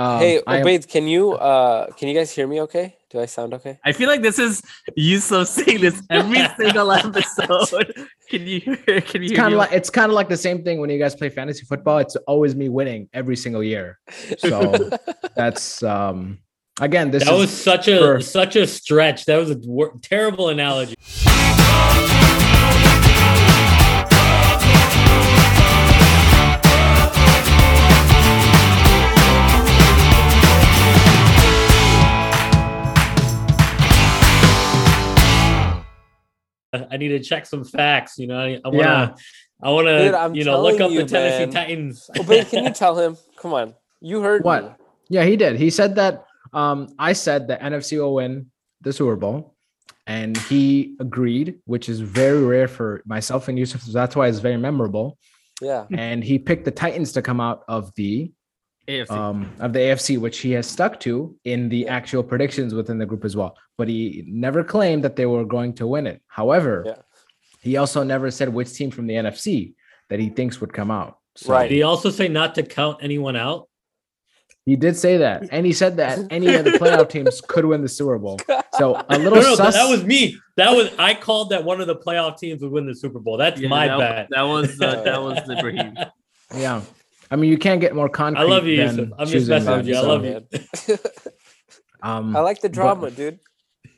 Um, hey, I am- Obaid, can you uh can you guys hear me okay? Do I sound okay? I feel like this is Yusuf saying this every single episode. Can you hear? Can you it's kind of like it's kind of like the same thing when you guys play fantasy football. It's always me winning every single year. So that's um again this That is was such a for- such a stretch. That was a wor- terrible analogy. I I need to check some facts. You know, I, I wanna, Yeah. I wanna, you know, look up you, the Tennessee man. Titans. Obaid, can you tell him? Come on. You heard What? me. yeah he did. He said that um I said that NFC will win the Super Bowl. And he agreed, which is very rare for myself and Yusuf. So that's why it's very memorable. Yeah. And he picked the Titans to come out of the AFC. Um, of the AFC, which he has stuck to in the actual predictions within the group as well. But he never claimed that they were going to win it. However, Yeah. he also never said which team from the NFC that he thinks would come out. So Right. Did he also say not to count anyone out? He did say that, and he said that any of the playoff teams could win the Super Bowl. So a little no, sus. that was me. That was I called that one of the playoff teams would win the Super Bowl. That's Yeah, my that, bad. That was uh, that was the Ibrahim. yeah. I mean, you can't get more concrete. I love you, than Yusuf. I'm just choosing messing with you. I so, love you. Um, I like the but drama, dude.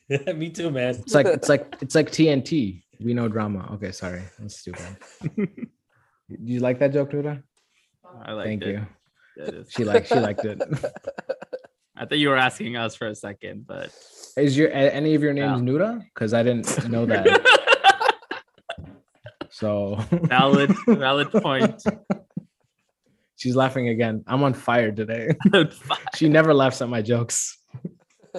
me too, man. It's like it's like it's like TNT. We know drama. Okay, sorry, that's stupid. Do you like that joke, Nuda? I like it. Thank it. you. Yeah, it is. She liked she liked it. I thought you were asking us for a second, but Is your any of your names Yeah. Nuda? Because I didn't know that. So valid valid point. She's laughing again. I'm on fire today. she never laughs at my jokes.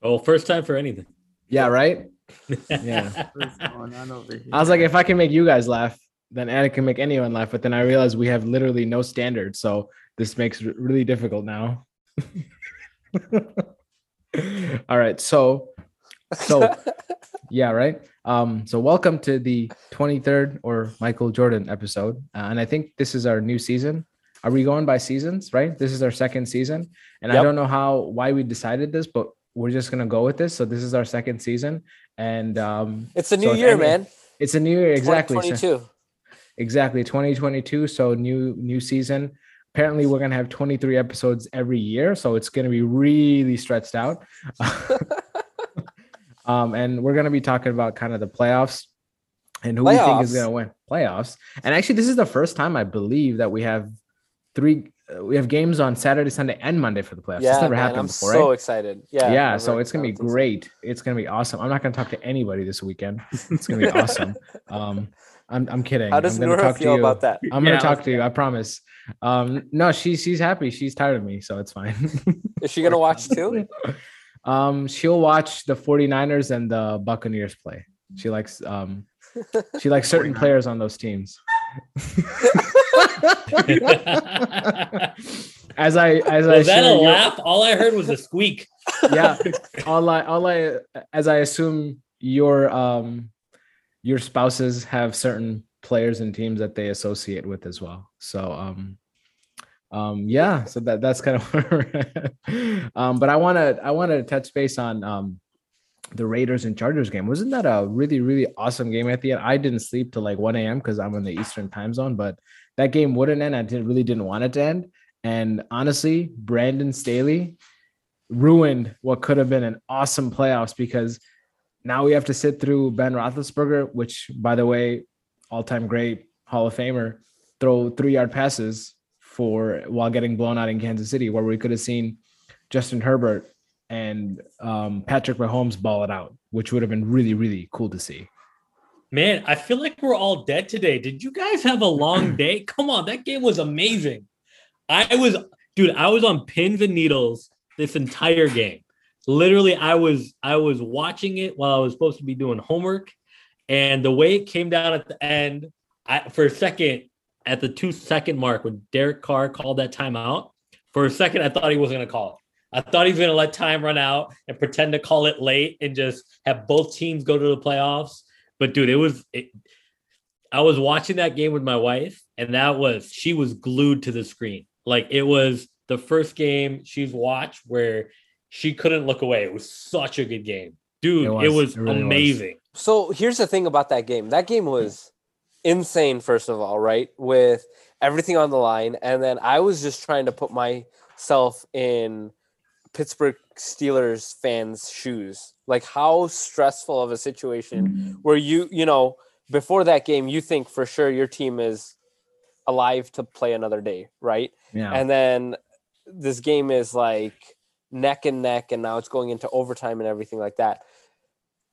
Oh, first time for anything. Yeah, right. Yeah. What's going on over here? I was like, if I can make you guys laugh, then Anna can make anyone laugh. But then I realized we have literally no standards, so this makes it really difficult now. All right, so so yeah, right. Um, so welcome to the 23rd or Michael Jordan episode, uh, and I think this is our new season. Are we going by seasons? Right. This is our second season, and I don't know how why we decided this, but we're just gonna go with this. So this is our second season, and um, It's a new if year, any- man. it's a new year exactly. So- 2022. exactly 2022 so new new season apparently we're going to have 23 episodes every year so it's going to be really stretched out um and we're going to be talking about kind of the playoffs and who we think is going to win playoffs and actually this is the first time i believe that we have three uh, we have games on saturday sunday and monday for the playoffs Yeah, it's never man, happened I'm before so right excited. Yeah. yeah, so it's gonna be don't great. It's gonna be awesome. I'm not gonna talk to anybody this weekend. It's gonna be awesome. Um, I'm I'm kidding. How does I'm gonna Nora talk to feel you. about that? I'm Yeah, gonna I talk to you. I promise. Um, no, she's she's happy. She's tired of me, so it's fine. Is she gonna watch too? um, she'll watch the 49ers and the Buccaneers play. She likes um, she likes certain 49ers. players on those teams. as I as I that a share your- laugh? All I heard was a squeak. yeah all i all i as i assume your um your spouses have certain players and teams that they associate with as well so um um yeah so that that's kind of um but i want to i want to touch base on um the raiders and chargers game. Wasn't that a really really awesome game at the end i didn't sleep till like 1 a.m because i'm in the eastern time zone but that game wouldn't end. I didn't really didn't want it to end. And honestly brandon staley ruined what could have been an awesome playoffs because now we have to sit through Ben Roethlisberger, which, by the way, all-time great Hall of Famer, throw three-yard passes for while getting blown out in Kansas City, where we could have seen Justin Herbert and um, Patrick Mahomes ball it out, which would have been really, really cool to see. Man, I feel like we're all dead today. Did you guys have a long day? Come on, that game was amazing. I was, dude, I was on pins and needles this entire game. Literally, I was I was watching it while I was supposed to be doing homework, and the way it came down at the end, I for a second at the two second mark when Derek Carr called that timeout, for a second I thought he wasn't gonna call it. I thought he was gonna let time run out and pretend to call it late and just have both teams go to the playoffs. But dude, it was it, I was watching that game with my wife, and that was she was glued to the screen. Like it was the first game she's watched where she couldn't look away. It was such a good game, dude. It It was. was, It really was. amazing. So here's the thing about that game. That game was insane, first of all, right? With everything on the line. And then I was just trying to put myself in Pittsburgh Steelers fans' shoes. Like how stressful of a situation mm-hmm. where you, you know, before that game, you think for sure your team is alive to play another day, right? Yeah. And then this game is like neck and neck, and now it's going into overtime and everything like that.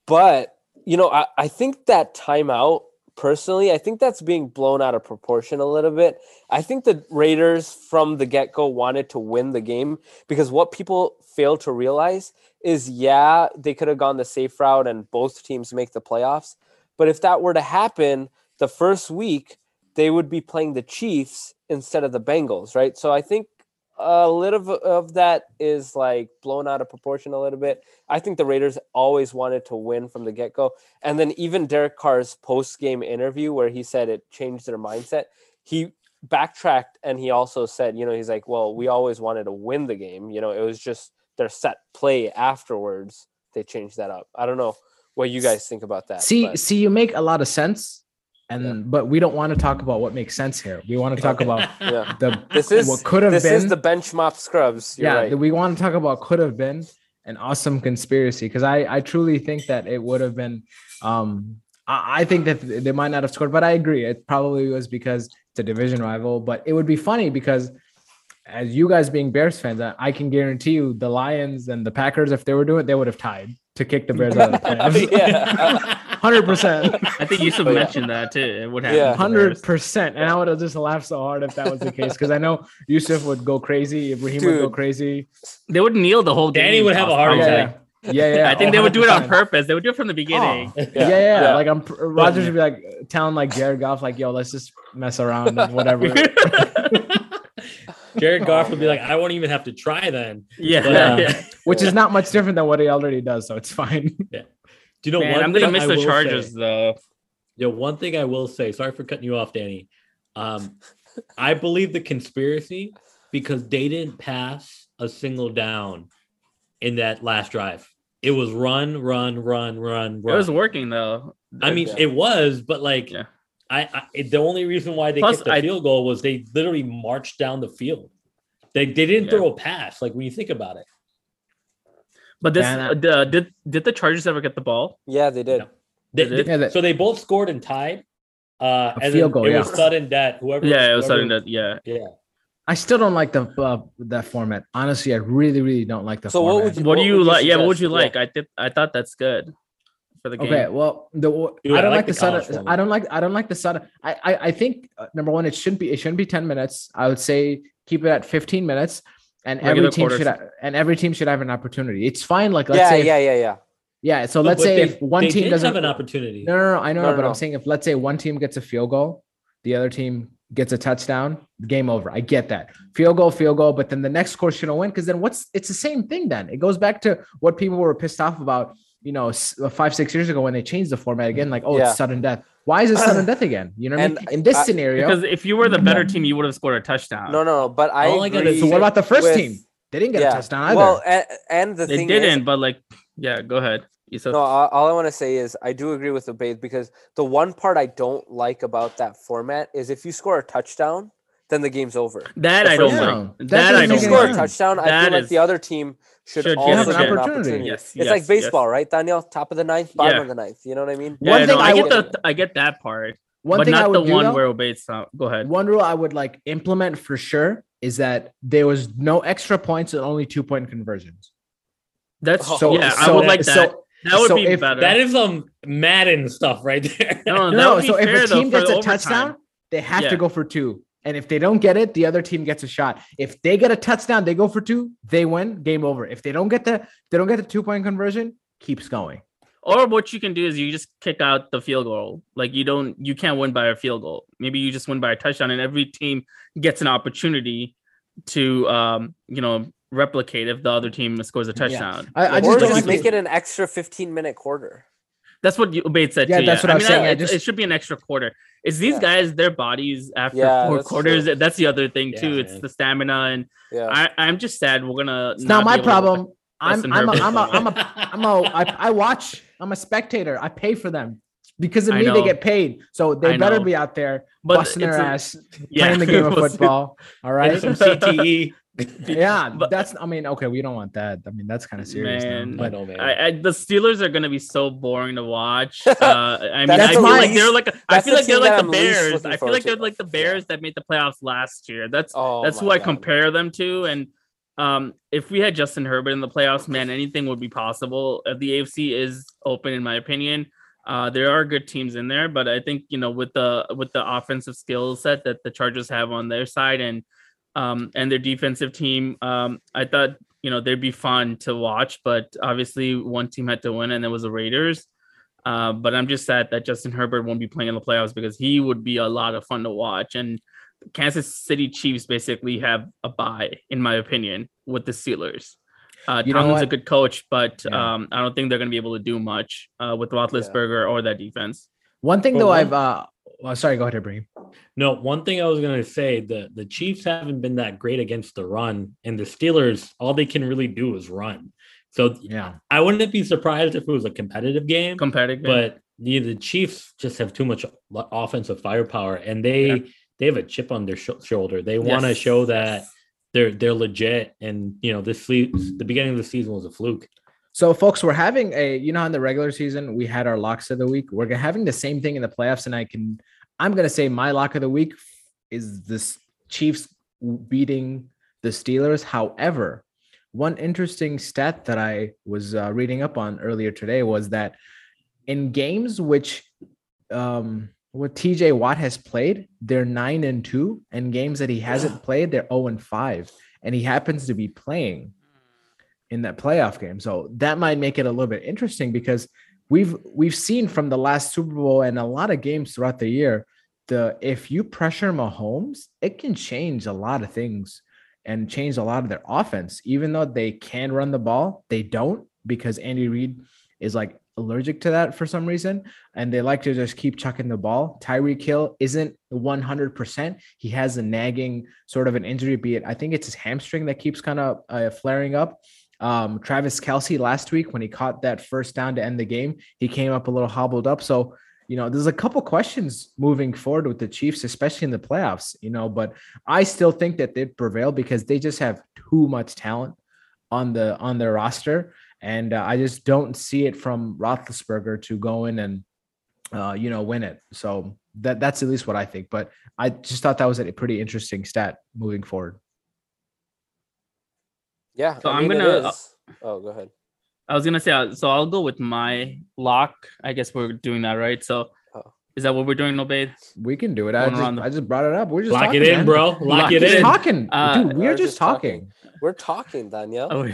But you know, I, I think that timeout personally, I think that's being blown out of proportion a little bit. I think the Raiders from the get go wanted to win the game because what people fail to realize is yeah, they could have gone the safe route and both teams make the playoffs. But if that were to happen the first week, they would be playing the Chiefs instead of the Bengals, right? So I think a little of, of that is like blown out of proportion a little bit. I think the Raiders always wanted to win from the get go. And then even Derek Carr's post game interview, where he said it changed their mindset, he backtracked and he also said, you know, he's like, well, we always wanted to win the game. You know, it was just their set play afterwards. They changed that up. I don't know what you guys think about that. see, but- see, you make a lot of sense, and Yeah. but we don't want to talk about what makes sense here. We want to talk about yeah. the This is what could have this been. This is the benchmark scrubs. You're yeah, right. we want to talk about could have been an awesome conspiracy because I I truly think that it would have been. Um, I, I think that they might not have scored, but I agree. It probably was because it's a division rival. But it would be funny because. As you guys being Bears fans, I, I can guarantee you the Lions and the Packers, if they were doing it, they would have tied to kick the Bears out of the playoffs. yeah. Hundred percent. I think Yusuf Oh, yeah. mentioned that too. It would happen. Yeah. Hundred Bears. percent, and I would have just laughed so hard if that was the case because I know Yusuf would go crazy, If Ibrahim would go crazy. They would kneel the whole game. Danny would have a heart probably. Yeah, yeah, yeah, yeah. I think Oh, they would do it on purpose. They would do it from the beginning. Yeah, yeah, yeah. Yeah. Like I'm Rodgers would be like telling like Jared Goff, like, yo, let's just mess around and whatever. Jared Goff would be like, I won't even have to try then. yeah, But, yeah. uh, Which is not much different than what he already does, so it's fine. Do you know Man, one I'm gonna miss I the will Chargers say? though. Yeah, one thing I will say. Sorry for cutting you off, Danny. Um, I believe the conspiracy because they didn't pass a single down in that last drive. It was run, run, run, run, It was working though. I mean, Yeah. it was, but like, Yeah. I, I the only reason why they Plus, kicked the I- field goal was they literally marched down the field. They they didn't Yeah. throw a pass. Like when you think about it, But this Man, uh, the, did did the Chargers ever get the ball? yeah, they did. No. They- They did? they- Yeah, that- so they both scored and tied. Uh, A and field goal, it yeah. was sudden death. Whoever, Yeah, it was whoever- something that yeah. Yeah, I still don't like the uh, that format. Honestly, I really, really don't like the So what format. would you- What do what you you like? Yeah, what would suggest? you Yeah. like? I did. I thought that's good for the game. Okay, well, the Dude, I I don't like like, the the sudden. I don't like. I don't like the sudden. I I, I think uh, number one, it shouldn't be. It shouldn't be ten minutes. I would say keep it at fifteen minutes, and Regular every team should. ha- and every team should have an opportunity. It's fine. Like let's Yeah, say. if- yeah, yeah, yeah. yeah. So No, let's but say they- if one team doesn't have an opportunity. No, no, no. I know, No, no, but no. I'm saying if let's say one team gets a field goal, the other team gets a touchdown, game over. I get that. Field goal, field goal, but then the next score shouldn't win because then what's it's the same thing then. It goes back to what people were pissed off about, you know, uh, five, six years ago when they changed the format again, like, oh, Yeah. it's sudden death. Why is it sudden death again? You know what I mean? In this I- scenario, Because if you were the better team, you would have scored a touchdown. No, no, no. But I All I gotta agree so what about the first with- team? They didn't get yeah. a touchdown either. Well, and, and the they thing didn't. is, but like, yeah, go ahead. You said no, all, all I want to say is I do agree with the bait because the one part I don't like about that format is if you score a touchdown, then the game's over. that. the I don't first like. That That, doesn't I If you don't score a like. sense. touchdown, I That feel like the other team should, should also have get an an opportunity. opportunity. Yes, it's yes, like baseball, yes. right, Daniel? Top of the ninth, bottom Yeah. of the ninth. You know what I mean? Yeah, One no, thing I, I get would- the I get that part, one but thing I not the do, one though- where Obaid's not. Go ahead. one rule I would like implement for sure is that there was no extra points and only two point conversions. That's So yeah. I would like that. So, that would so be if better. That is some Madden stuff right there. no, that no, so if a team gets a overtime. touchdown, they have Yeah. to go for two. And if they don't get it, the other team gets a shot. If they get a touchdown, they go for two, they win, game over. If they don't get the they don't get the two point conversion, keeps going. Or what you can do is you just kick out the field goal. Like you don't, you can't win by a field goal. Maybe you just win by a touchdown, and every team gets an opportunity to, um, you know, replicate if the other team scores a touchdown. I, I or just just make it. an extra 15 minute quarter. That's what you, Bates said. Yeah, too, that's what I was mean, saying. I it- just- it should be an extra quarter. It's these Yeah. guys, their bodies after Yeah, four that's quarters. true. That's the other thing too. Yeah, it's man. the stamina, and Yeah. I, I'm just sad we're gonna. It's not be my problem. I'm I'm a, Herbert. I'm a I'm a I'm a I, I watch. I'm a spectator. I pay for them because of I me. They get paid, so they I better know. be out there But busting their a- ass, yeah, playing the game of football. All right. Some CTE. yeah, But- that's. I mean, okay, we don't want that. I mean, that's kind of serious. Man, I but know, man. I, I, the Steelers are gonna be so boring to watch. Uh, I mean, I feel my- like they're like I feel the like they're like the I'm Bears. I feel like they're like the Yeah. Bears that made the playoffs last year. That's oh, that's my who I compare them to. And um, if we had Justin Herbert in the playoffs, man, anything would be possible. Uh, the AFC is open, in my opinion. Uh, there are good teams in there, but I think you know with the with the offensive skill set that the Chargers have on their side and um, and their defensive team, um, I thought you know they'd be fun to watch. But obviously, one team had to win, and it was the Raiders. Uh, but I'm just sad that Justin Herbert won't be playing in the playoffs because he would be a lot of fun to watch. And Kansas City Chiefs basically have a bye, in my opinion, with the Steelers. Uh, You know Tomlin's a good coach, but Yeah. um, I don't think they're going to be able to do much uh, with Roethlisberger or that defense. one thing But though, one- I've. uh well, sorry, go ahead, Ibrahim. No, one thing I was gonna say the the Chiefs haven't been that great against the run, and the Steelers all they can really do is run. So Yeah, I wouldn't be surprised if it was a competitive game, Competitive, but the, the Chiefs just have too much offensive firepower, and they Yeah. they have a chip on their sho- shoulder. They want to Yes. show that they're they're legit, and you know this the beginning of the season was a fluke. So, folks, we're having a, you know, in the regular season, we had our locks of the week. We're having the same thing in the playoffs. And I can, I'm going to say my lock of the week is this Chiefs beating the Steelers. However, one interesting stat that I was uh, reading up on earlier today was that in games which, um, what TJ Watt has played, they're nine and two, and games that he hasn't played, they're 0 and five. And he happens to be playing in that playoff game. So that might make it a little bit interesting because we've we've seen from the last Super Bowl and a lot of games throughout the year, the if you pressure Mahomes, it can change a lot of things and change a lot of their offense. Even though they can run the ball, they don't because Andy Reid is like allergic to that for some reason and they like to just keep chucking the ball. Tyreek Hill isn't 100%. He has a nagging sort of an injury, be it I think it's his hamstring that keeps kind of uh, flaring up. Um, Travis Kelce last week when he caught that first down to end the game, he came up a little hobbled up. So, you know, there's a couple questions moving forward with the Chiefs, especially in the playoffs, you know, but I still think that they prevail because they just have too much talent on the on their roster. And uh, I just don't see it from Roethlisberger to go in and uh, you know, win it. So that that's at least what I think. But I just thought that was a pretty interesting stat moving forward. Yeah. So I I'm mean, gonna- Oh, go ahead. I was gonna say, uh, so I'll go with my lock. I guess we're doing that, right? So, Oh. is that what we're doing, Obaid? We can do it. I just, the- I just brought it up. We're just Lock talking, it in, man. bro. Lock, Lock it it Just in. in. talking, Uh, dude. We're we're just just talking. talking. We're talking, Danielle. Oh,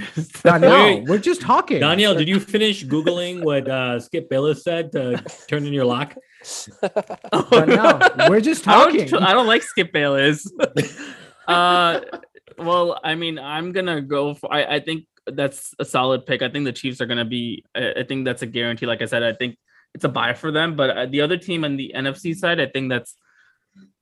Danielle, Wait. we're just talking. Danielle, did you finish googling what uh, Skip Bayless said to turn in your lock? Danielle, we're just I don't, talking. tr- I don't like Skip Bayless. uh, well, I mean, I'm gonna go for. I, I think that's a solid pick. I think the Chiefs are gonna be. I, I think that's a guarantee. Like I said, I think it's a buy for them. But uh, the other team on the NFC side, I think that's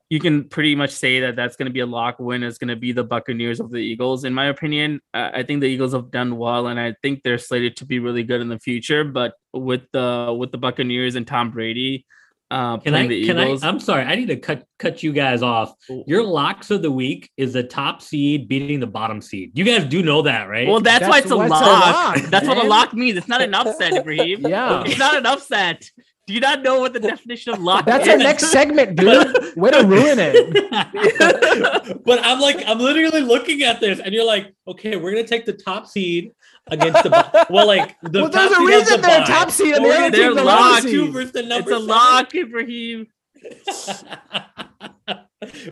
you can pretty much say that that's going to be a lock win. Is going to be the Buccaneers of the Eagles, in my opinion. I think the Eagles have done well, and I think they're slated to be really good in the future. But with the with the Buccaneers and Tom Brady. Uh, Can I? the Can I? Eagles, I'm sorry. I need to cut cut you guys off. Your locks of the week is the top seed beating the bottom seed. You guys do know that, right? Well, that's, why it's a what's a lock. lock, that's what a lock means. It's not an upset, Ibrahim. Yeah. It's not an upset. Do you not know what the definition of lock That's is? our next segment, dude. Way to ruin it. but I'm like, I'm literally looking at this, and you're like, okay, we're gonna take the top seed against the well, like the well, top there's a reason the they're bye. top seed and the other they're team's the locked, two versus the It's a seven. lock, Ibrahim.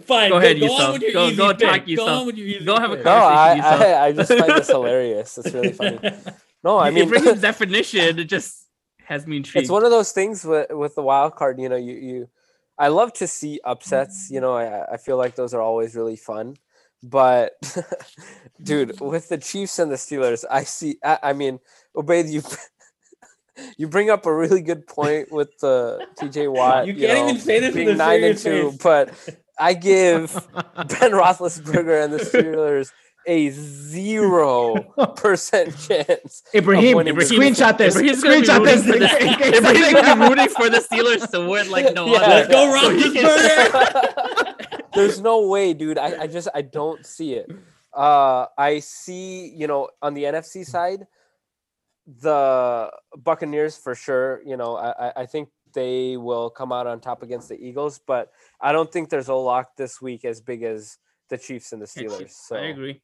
Fine. Go ahead, go, Yusuf. on with your Go- easy go pick. talk, Go Yusuf. on with your easy Go have a pick. No, I, Conversation, Yusuf. I, I just find this hilarious. It's really funny. No, I mean, Ibrahim's definition it just has me intrigued. it's one of those things with with the wild card. You know, you you. I love to see upsets. You know, I I feel like those are always really fun. But, dude, with the Chiefs and the Steelers, I see. I, I mean, Obaid, you you bring up a really good point with uh, the TJ Watt. You can't know, even say this being with a nine and two, face. but I give Ben Roethlisberger and the Steelers a zero percent chance. Ibrahim, winning this screenshot this. Ibrahim's gonna Screenshot this. for the- Ibrahim's gonna be rooting for the Steelers to win like no Yeah. other. Let's go, Yeah. So he can- Roethlisberger. There's no way, dude. I, I just I don't see it. Uh, I see, you know, on the NFC side, the Buccaneers for sure. You know, I, I- I think they will come out on top against the Eagles, but I don't think there's a lock this week as big as the Chiefs and the Steelers. So I agree.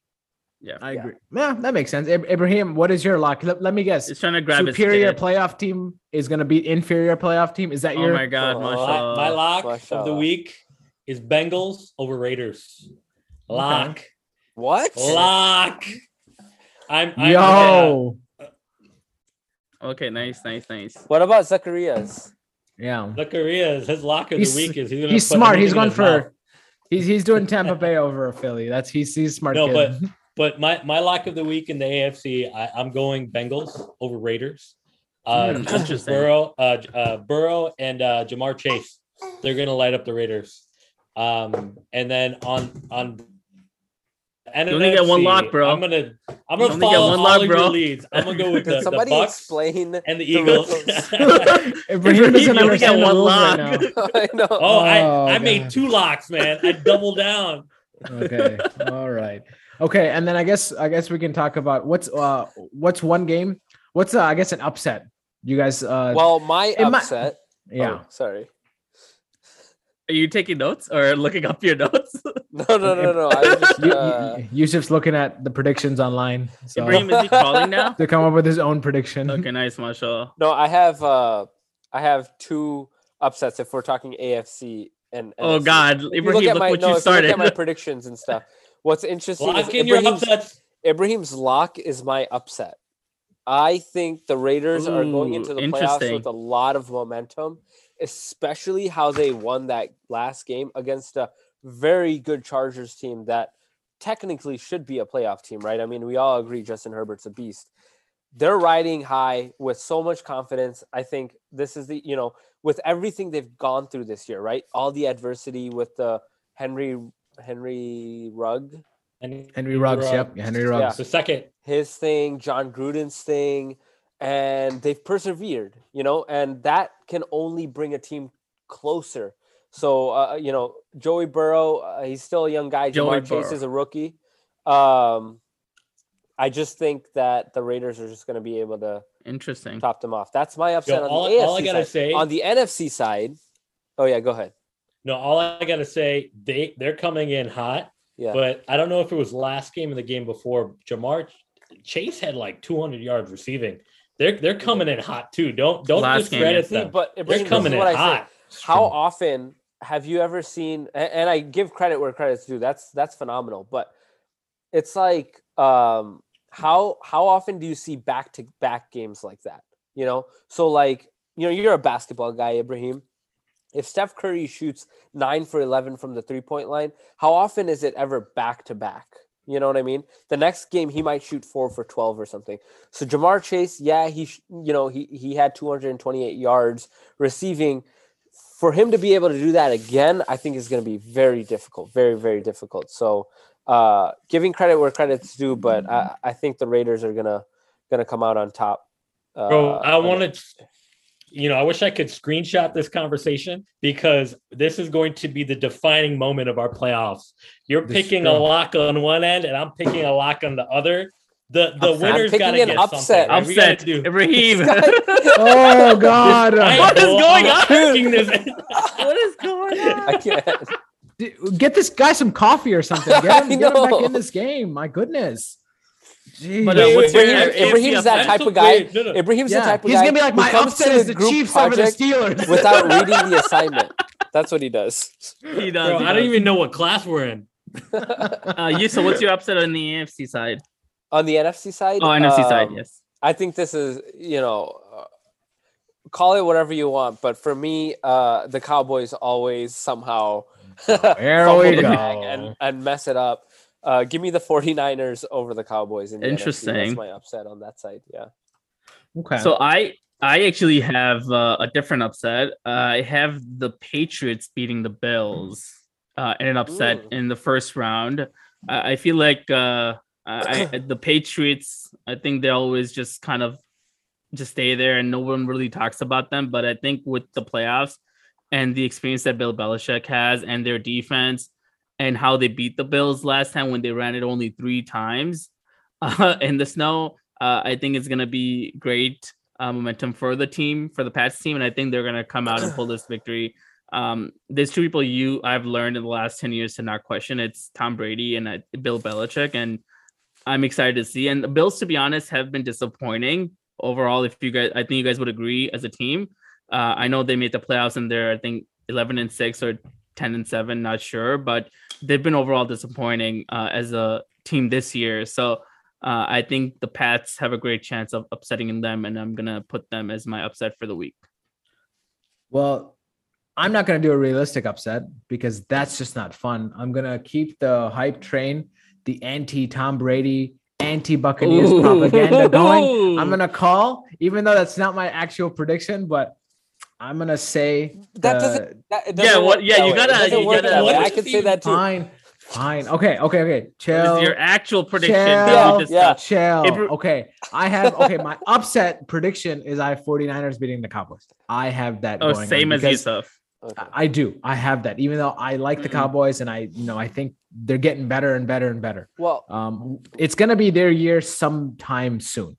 Yeah, I agree. Yeah, that makes sense. Ib- Ibrahim, what is your lock? Let, let me guess. He's trying to grab Superior kid. playoff team is going to beat inferior playoff team. Is that Oh your? my god, Oh, my, my lock of the week is Bengals over Raiders. Lock. what? Lock. I'm, I'm Yo, Okay, nice, nice, nice. What about Zacharias? yeah, Zacharias, his lock of He's- the week is he's, he's smart. He's going gone his mouth. for. He's he's doing Tampa Bay over a Philly. That's he's he's smart. No, kid. But my my lock of the week in the AFC, I, I'm going Bengals over Raiders. Uh, Hmm, just. Burrow, uh, uh, Burrow, and uh, Ja'Marr Chase. They're gonna light up the Raiders. Um, and then on on. And You only get one lock, bro. I'm gonna I'm gonna only get follow one all lock, of bro. your leads. I'm gonna go with Can the, the somebody Bucks explain? and the the Eagles. rules? Ibrahim doesn't you only understand get one lock. right. I know. oh, I Oh, I made two locks, man. I doubled down. okay all right okay and then i guess i guess we can talk about what's uh what's one game what's uh, i guess an upset you guys uh Well, my it might- upset. yeah oh, sorry. Are you taking notes or looking up your notes? No, no, no, no. I just, uh, Yusuf's looking at the predictions online so Ibrahim, is he calling now? to come up with his own prediction Okay, nice, mashallah. no, I have. uh I have two upsets if we're talking AFC and. Oh God, Ibrahim, look look, at my what no, you if you look at my predictions and stuff. What's interesting is Lock in your Ibrahim's, upsets. Ibrahim's lock is my upset. I think the Raiders are going into the playoffs with a lot of momentum, especially how they won that last game against a very good Chargers team that technically should be a playoff team, right? I mean, we all agree Justin Herbert's a beast. They're riding high with so much confidence. I think this is the, you know, with everything they've gone through this year, right? All the adversity with the Henry Henry Rugg, And henry ruggs yep henry ruggs The second. his thing, Jon Gruden's thing, and they've persevered, you know, and that can only bring a team closer. So, uh, you know, Joey Burrow, uh, he's still a young guy. Joey Ja'Marr Chase is a rookie. Um, I just think that the Raiders are just going to be able to Interesting. top them off. That's my upset on all- the AFC all I gotta side. say- on the NFC side. Oh yeah, go ahead. No, all I gotta say, they they're coming in hot. Yeah. But I don't know if it was last game or the game before. Ja'Marr Chase had like 200 yards receiving. They're they're coming in hot too. Don't don't Last game, discredit yeah. See, them. but They're Ibrahim, coming in what I say. hot. how often have you ever seen and i give credit where credit's due that's that's phenomenal but it's like um how how often do you see back to back games like that you know so like you know you're a basketball guy ibrahim if steph curry shoots 9 for 11 from the three point line how often is it ever back to back you know what i mean the next game he might shoot 4 for 12 or something so ja'marr chase yeah he you know he he had 228 yards receiving for him to be able to do that again, I think is going to be very difficult, very very difficult. So, uh, giving credit where credit's due, but I, I think the Raiders are gonna gonna come out on top. Uh, Bro, I want to, you know, I wish I could screenshot this conversation because this is going to be the defining moment of our playoffs. You're This is picking a lock on one end, and I'm picking a lock on the other. The the Upset. winner's I'm got to picking get an upset. something. We gotta Upset. do. Ibrahim. oh god I- What is going on? what is going on? I can't. Get this guy some coffee or something get him, get him back in this game my goodness Jeez. But, uh, what's wait, wait, AFC Ibrahim's that type of guy. Wait, no, no. Ibrahim's the type of he's guy gonna be like my comes upset to is the the group chiefs over the steelers without reading the assignment. That's what he does. He does. Bro, he I don't even know what class we're in. Uh, you. So, what's your upset on the AFC side? On the NFC side, Oh, NFC side. um, Yes. I think this is, you know, uh, call it whatever you want, but for me, uh, the Cowboys always somehow There fumble we the go. bag and, and mess it up. Uh, give me the 49ers over the Cowboys. In the NFC. Interesting. That's my upset on that side. Yeah. okay So I I actually have uh, a different upset. Uh, I have the Patriots beating the Bills uh, in an upset Ooh. in the first round. Uh, I feel like uh, I, I- the Patriots. I think they always just kind of just stay there, and no one really talks about them. But I think with the playoffs and the experience that Bill Belichick has, and their defense, and how they beat the Bills last time when they ran it only three times uh, in the snow, uh, I think it's gonna be great uh, momentum for the team, for the Pats team, and I think they're gonna come out and pull this victory. Um, there's two people you I've learned in the last ten years to not question. It's Tom Brady and uh, Bill Belichick, and I'm excited to see. And the Bills, to be honest, have been disappointing overall. If you guys, I think you guys would agree as a team. Uh, I know they made the playoffs and they're I think 11 and six or 10 and seven, not sure, but they've been overall disappointing uh, as a team this year. So uh, I think the Pats have a great chance of upsetting them, and I'm gonna put them as my upset for the week. Well, I'm not going to do a realistic upset because that's just not fun. I'm going to keep the hype train, the anti Tom Brady, anti Buccaneers propaganda going. I'm going to call, even though that's not my actual prediction, but I'm going to say That the- doesn't. That, it Yeah, doesn't what- work yeah, you gotta- It doesn't you gotta- that what I if could you- say that too. fine, fine. Okay, okay, okay. What Chill. is your actual prediction Chill. that Yeah. Chill. If- Okay. I have okay. My upset prediction is I have 49ers beating the Cowboys. I have that. Oh, going same on as because Yusuf. Okay. I- I do. I have that. Even though I like the. Cowboys and I, you know, I think they're getting better and better and better. Well, Um, it's gonna be their year sometime soon.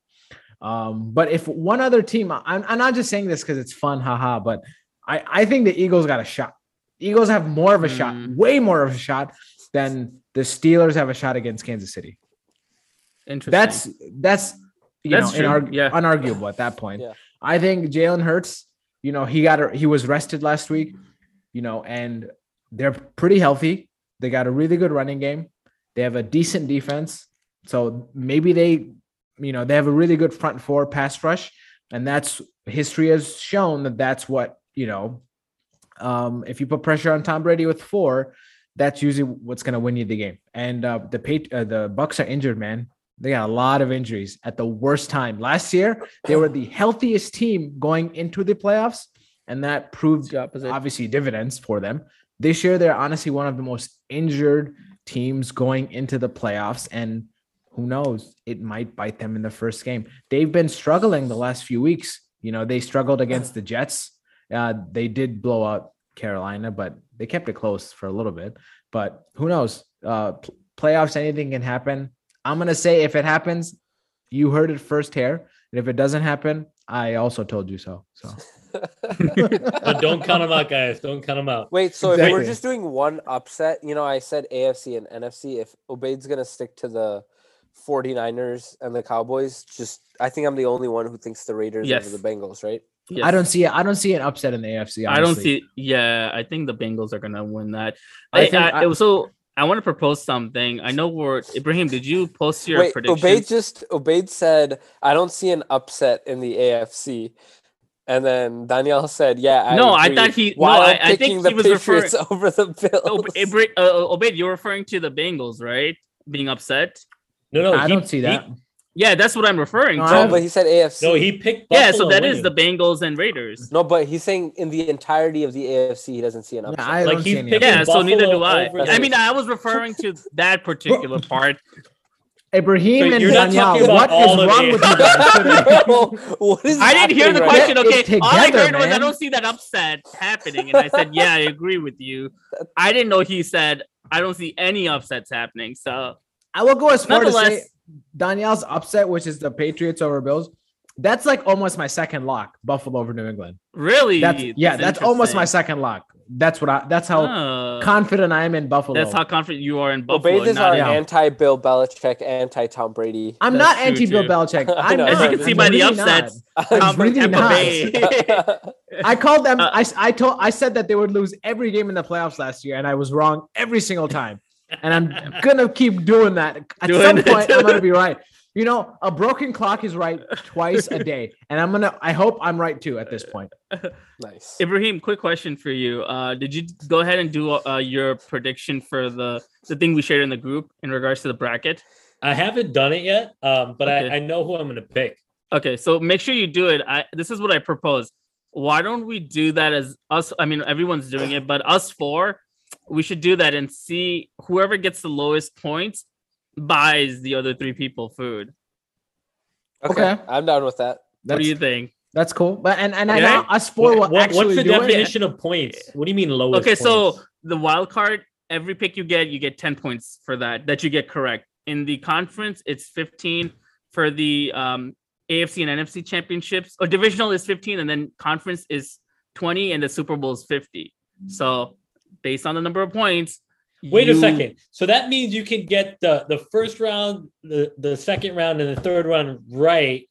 Um, but if one other team, I'm, I'm not just saying this because it's fun, haha. But I, I think the Eagles got a shot. Eagles have more of a shot, Mm. way more of a shot than the Steelers have a shot against Kansas City. Interesting. That's that's you That's know true, inarg- yeah. unarguable at that point. Yeah. I think Jalen Hurts, you know, he got a, he was rested last week, you know, and they're pretty healthy. They got a really good running game. They have a decent defense. So maybe they, you know, they have a really good front four pass rush, and that's history has shown that that's what you know. Um, if you put pressure on Tom Brady with four, that's usually what's going to win you the game. And uh, the Pat- uh, the Bucks are injured, man. They got a lot of injuries at the worst time. Last year, they were the healthiest team going into the playoffs, and that proved obviously dividends for them. This year, they're honestly one of the most injured teams going into the playoffs, and who knows, it might bite them in the first game. They've been struggling the last few weeks. You know, they struggled against the Jets. Uh, they did blow out Carolina, but they kept it close for a little bit. But who knows? Uh, pl- playoffs, anything can happen. I'm gonna say if it happens, you heard it first here, and if it doesn't happen, I also told you so. So But don't count them out, guys. Don't count them out. wait. So if we're just doing one upset, you know, I said AFC and NFC. If Obaid's gonna stick to the 49ers and the Cowboys, just I think I'm the only one who thinks the Raiders Yes. over the Bengals, right? Yes. I don't see it. I don't see an upset in the AFC. I don't honestly. see. Yeah, I think the Bengals are gonna win that. I I, think I, I- so. I want to propose something. I know we're Ibrahim. Did you post your Wait, prediction? Obaid just Obaid said I don't see an upset in the AFC. And then Danielle said, "Yeah, I No, I thought he- no, While I- I'm I think picking he the was referring- Patriots over the Bills. Oh, Ibra- uh, Obaid, you're referring to the Bengals, right? Being upset. No, no, I he- don't see he- that. Yeah, that's what I'm referring No, to. No, but he said AFC. no, he picked. yeah, so Buffalo that is winning. the Bengals and Raiders. No, but he's saying in the entirety of the AFC, he doesn't see an Yeah, upset. I Like, don't he's see any picking upset. Yeah, so neither do I. I mean, I was referring to that particular part. Ibrahim So and you're not Danielle, talking about what is all of wrong with you guys what is I didn't hear the right question. Okay, it all I together, heard was I don't see that upset happening, and I said, "Yeah, I agree with you." I didn't know he said I don't see any upsets happening. So I will go as far to say Danielle's upset, which is the Patriots over Bills. That's like almost my second lock, Buffalo over New England. really, That's yeah, that's almost my second lock. That's what I that's how Oh, confident I am in Buffalo. that's how confident you are in Buffalo. Obaid is not our Yeah. anti-Bill Belichick, anti-Tom Brady. I'm That's not anti Bill too. Belichick. I I'm know. not. As you can see I'm by the really upsets. not. I'm from really Tampa not. I called them. Uh, I, I told. I said that they would lose every game in the playoffs last year, and I was wrong every single time. And I'm gonna keep doing that. At Doing some point, I'm gonna be right. You know, a broken clock is right twice a day, and I'm gonna. I hope I'm right too at this point. nice. Ibrahim, quick question for you. Uh, did you go ahead and do uh, your prediction for the the thing we shared in the group in regards to the bracket? I haven't done it yet, um, but Okay. I, I know who I'm going to pick. Okay, so make sure you do it. I this is what I propose. Why don't we do that as us? I mean, everyone's doing it, but us four, we should do that and see whoever gets the lowest points buys the other three people food. Okay, Okay. I'm down with that. What do you think? that's cool. But and and I Yeah. know us four What- will what- actually what's the do it. definition of points? What do you mean lowest? Okay, so the wild card, every pick you get, you get 10 points for that, that you get correct. In the conference, it's 15 for the um, AFC and NFC championships, or divisional is 15, and then conference is 20, and the Super Bowl is 50. So, based on the number of points, Wait a second. So that means you can get the the first round, the the second round, and the third round right.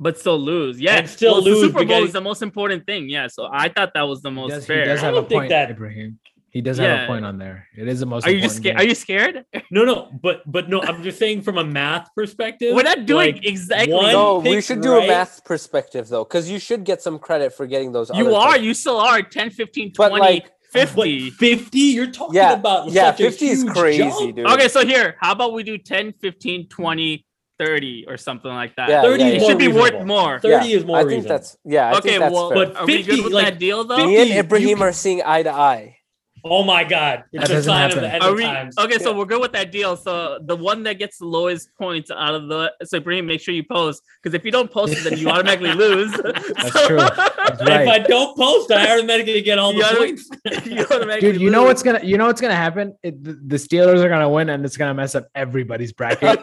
but still lose. Yeah, And still Well, the lose Super Bowl because- is the most important thing. Yeah, so I thought that was the He most does, he does I have a don't think point, that- Ibrahim. He does have a point on there. It is the most. Are you just important scared? Are you scared? No, no, but but no. I'm just saying from a math perspective. We're not doing like, exactly. one No, we should do right- a math perspective though, because you should get some credit for getting those. You other are. picks. You still are. 10, 15, But, 20, like, But 50. 50? You're talking Yeah, about yeah, such a 50 is crazy, jump. dude. Okay, so here, how about we do 10, 15, 20, 30 or something like that? Yeah, 30 yeah, yeah. should be more worth more. 30 Yeah, is more I think reasonable. that's yeah. I okay, think that's well, fair. But are we good with like, that deal though? Me and Ibrahim can- are seeing eye to eye. Oh my god. It's That a doesn't of happen. the end Are of we times. okay? So we're good with that deal. So the one that gets the lowest points out of the so Ibrahim, make sure you post because if you don't post then you automatically lose. That's true. That's If. I don't post, I automatically get all the You points. you automatically Dude, you know what's gonna you know what's gonna happen? It, the, the Steelers are gonna win, and it's gonna mess up everybody's bracket.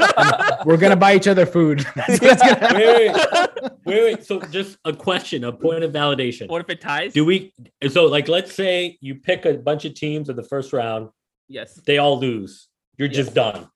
We're gonna buy each other food. That's what's gonna happen. Wait, wait, wait, wait. So just a question, a point of validation. What if it ties? Do we so like let's say you pick a bunch of teams in the first round, yes. they all lose. You're Yes. just done.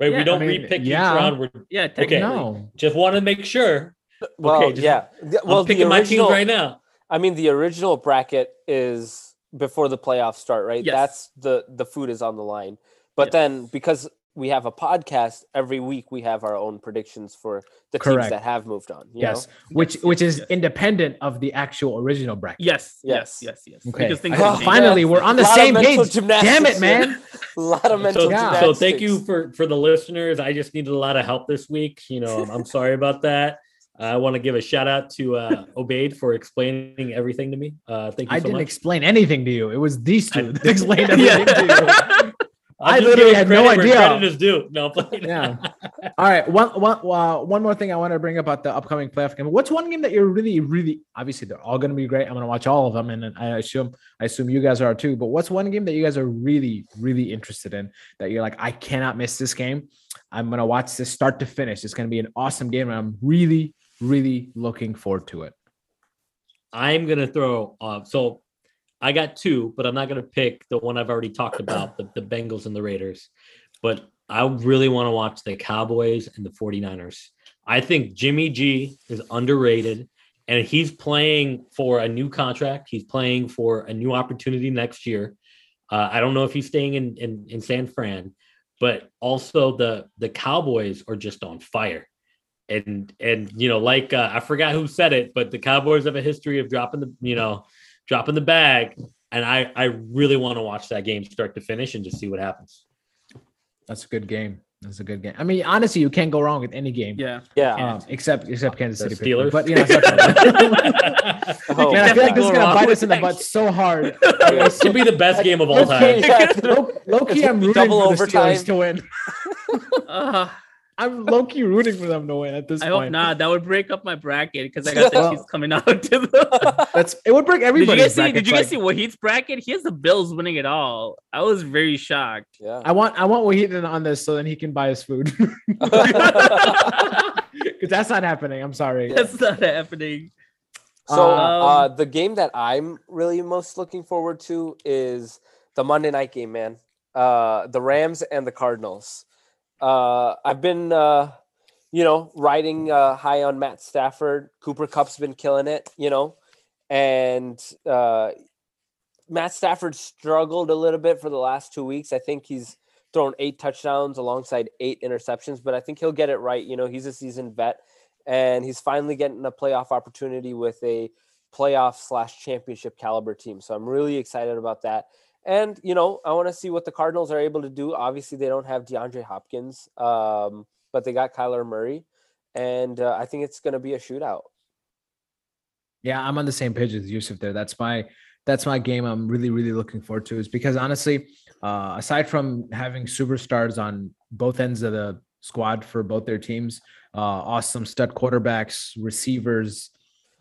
Right? Yeah, we don't I mean, repick yeah. each round. We're Yeah. okay. No. just want to make sure. Well, Okay, just- yeah. The- Well, I'm the picking my teams original. right now. I mean, the original bracket is before the playoffs start, right? Yes. That's the the food is on the line. But Yes. then because we have a podcast every week, we have our own predictions for the Correct. teams that have moved on. you Yes, know? which Yes, which yes, is yes. independent of the actual original bracket. Yes. Yes. Yes. Yes. Yes. Okay. Because things I- Oh, finally, man. we're on the same page. gymnastics Damn it, man! A lot of mental So, gymnastics. so thank you for for the listeners. I just needed a lot of help this week. You know, I'm, I'm sorry about that. I want to give a shout out to uh, Obaid for explaining everything to me. Uh, thank you I so didn't much. explain anything to you. It was these two I- that explained everything to you. I literally had no idea. Credit is due. No, Yeah. All right. One one uh, one more thing I want to bring up about the upcoming playoff game. What's one game that you're really really obviously they're all going to be great. I'm going to watch all of them, and I assume I assume you guys are too. But what's one game that you guys are really really interested in that you're like I cannot miss this game. I'm going to watch this start to finish. It's going to be an awesome game, and I'm really really looking forward to it. I'm gonna throw. Uh, so I got two, but I'm not gonna pick the one I've already talked about, the, the Bengals and the Raiders. But I really want to watch the Cowboys and the 49ers. I think Jimmy G is underrated, and he's playing for a new contract. He's playing for a new opportunity next year. Uh, I don't know if he's staying in, in in San Fran, but also the the Cowboys are just on fire and and you know like uh, i forgot who said it but the cowboys have a history of dropping the you know dropping the bag and i i really want to watch that game start to finish and just see what happens That's a good game. That's a good game. I mean, honestly, you can't go wrong with any game. Yeah. Yeah. Um, except except Kansas City, Pittsburgh. Steelers? but you know, Oh, Man, I feel like this is gonna bite us in the butt so hard. this will be the best game of all time Yeah. low, low key, I'm rooting double for the overtime. Steelers to win. Uh, I'm low key rooting for them to win at this point. I hope not. That would break up my bracket because I got the Well- Chiefs coming out to the. That's it would break Did you everybody's guys see? brackets, Did you guys like- see Wahid's bracket? He has the Bills winning it all. I was very shocked. yeah. I want I want Wahid in on this so then he can buy his food. Because that's not happening. I'm sorry. That's not happening. So Um, uh, the game that I'm really most looking forward to is the Monday night game, man. Uh, the Rams and the Cardinals. Uh, I've been, uh, you know, riding uh, high on Matt Stafford. Cooper Kupp's been killing it, you know, and uh, Matt Stafford struggled a little bit for the last two weeks. I think he's thrown eight touchdowns alongside eight interceptions, but I think he'll get it right. You know, he's a seasoned vet and he's finally getting a playoff opportunity with a playoff slash championship caliber team. So I'm really excited about that. And you know, I want to see what the Cardinals are able to do. Obviously, they don't have DeAndre Hopkins, um, but they got Kyler Murray, and uh, I think it's going to be a shootout. Yeah, I'm on the same page as Yusuf there. That's my that's my game I'm really really looking forward to is because honestly, uh, aside from having superstars on both ends of the squad for both their teams, uh, awesome stud quarterbacks, receivers,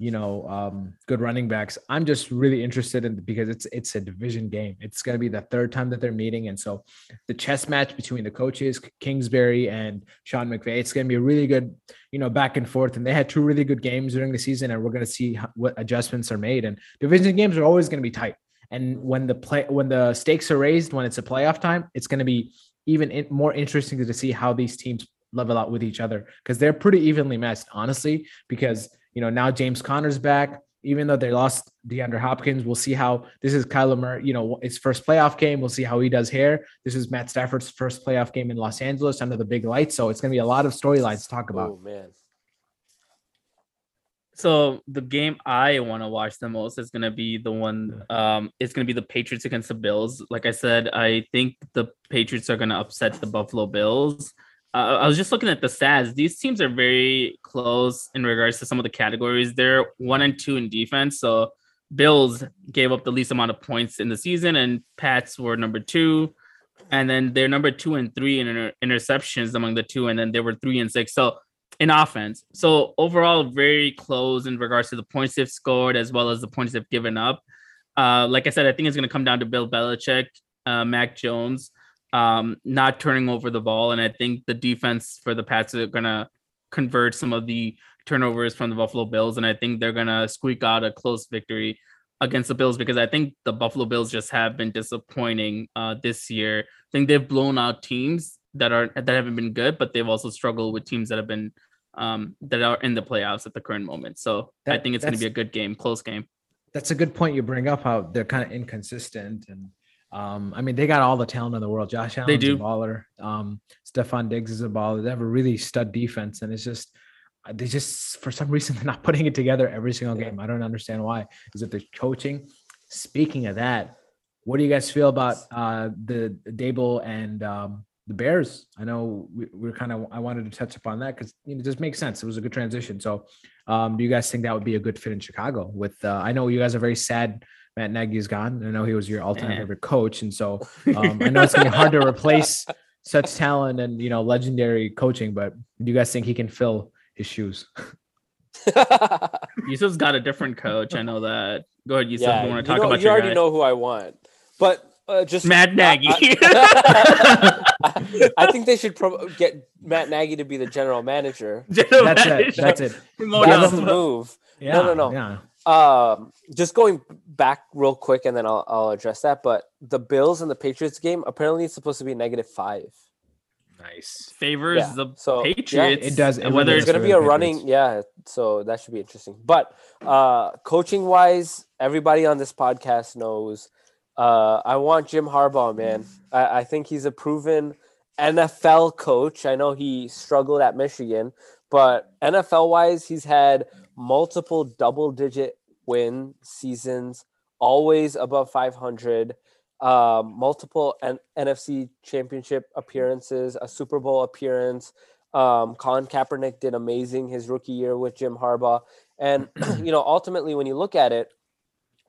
you know, um, good running backs. I'm just really interested in because it's it's a division game. It's going to be the third time that they're meeting, and so the chess match between the coaches Kingsbury and Sean McVay. It's going to be a really good, you know, back and forth. And they had two really good games during the season, and we're going to see what adjustments are made. And division games are always going to be tight. And when the play when the stakes are raised, when it's a playoff time, it's going to be even in, more interesting to see how these teams level out with each other because they're pretty evenly matched, honestly. Because you know, now James Conner's back. Even though they lost DeAndre Hopkins, we'll see how this is Kyler Murray. You know, his first playoff game. We'll see how he does here. This is Matt Stafford's first playoff game in Los Angeles under the big lights. So it's going to be a lot of storylines to talk about. Oh man. So the game I want to watch the most is going to be the one. Um, it's going to be the Patriots against the Bills. Like I said, I think the Patriots are going to upset the Buffalo Bills. Uh, I was just looking at the stats. These teams are very close in regards to some of the categories. They're one and two in defense. So Bills gave up the least amount of points in the season, and Pats were number two. And then they're number two and three in inter- interceptions among the two, and then they were three and six. So in offense. So overall, very close in regards to the points they've scored as well as the points they've given up. Uh, like I said, I think it's going to come down to Bill Belichick, uh, Mac Jones, um, not turning over the ball, and I think the defense for the Pats are going to convert some of the turnovers from the Buffalo Bills, and I think they're going to squeak out a close victory against the Bills because I think the Buffalo Bills just have been disappointing uh, this year. I think they've blown out teams that are that haven't been good, but they've also struggled with teams that have been um, that are in the playoffs at the current moment. So I think it's going to be a good game, close game. That's a good point you bring up. How they're kind of inconsistent, and um, I mean they got all the talent in the world. Josh Allen's do. a baller. Um, Stefon Diggs is a baller. They have a really stud defense, and it's just uh, they just for some reason they're not putting it together every single game. I don't understand why. Is it the coaching? Speaking of that, what do you guys feel about uh, the Daboll and um, the Bears? I know we, we're kind of I wanted to touch upon that because you know, it just makes sense. It was a good transition. So, um, do you guys think that would be a good fit in Chicago? With uh, I know you guys are very sad Matt Nagy is gone. I know he was your all-time Yeah. favorite coach, and so um, I know it's gonna be hard to replace such talent and you know legendary coaching. But do you guys think he can fill his shoes? Yusuf's got a different coach. I know that. Go ahead, Yusuf. yeah, you want to talk know, about you your already guy? know who I want, but uh, just Matt Nagy. I, I think they should pro- get Matt Nagy to be the general manager. That's it. That's it. More That's else. the move. Yeah, no, no. Yeah, Um, just going back real quick, and then I'll I'll address that. But the Bills and the Patriots game apparently it's supposed to be negative five. nice. favors Yeah, the so, yeah, Patriots. it does- it Whether It's gonna be the a running, Patriots. yeah. So that should be interesting. But uh, coaching wise, everybody on this podcast knows. Uh, I want Jim Harbaugh, man. I, I think he's a proven NFL coach. I know he struggled at Michigan, but NFL wise, he's had multiple double digit win seasons, always above 500, um, multiple N- NFC championship appearances, a Super Bowl appearance. Um, Colin Kaepernick did amazing his rookie year with Jim Harbaugh. And, you know, ultimately, when you look at it,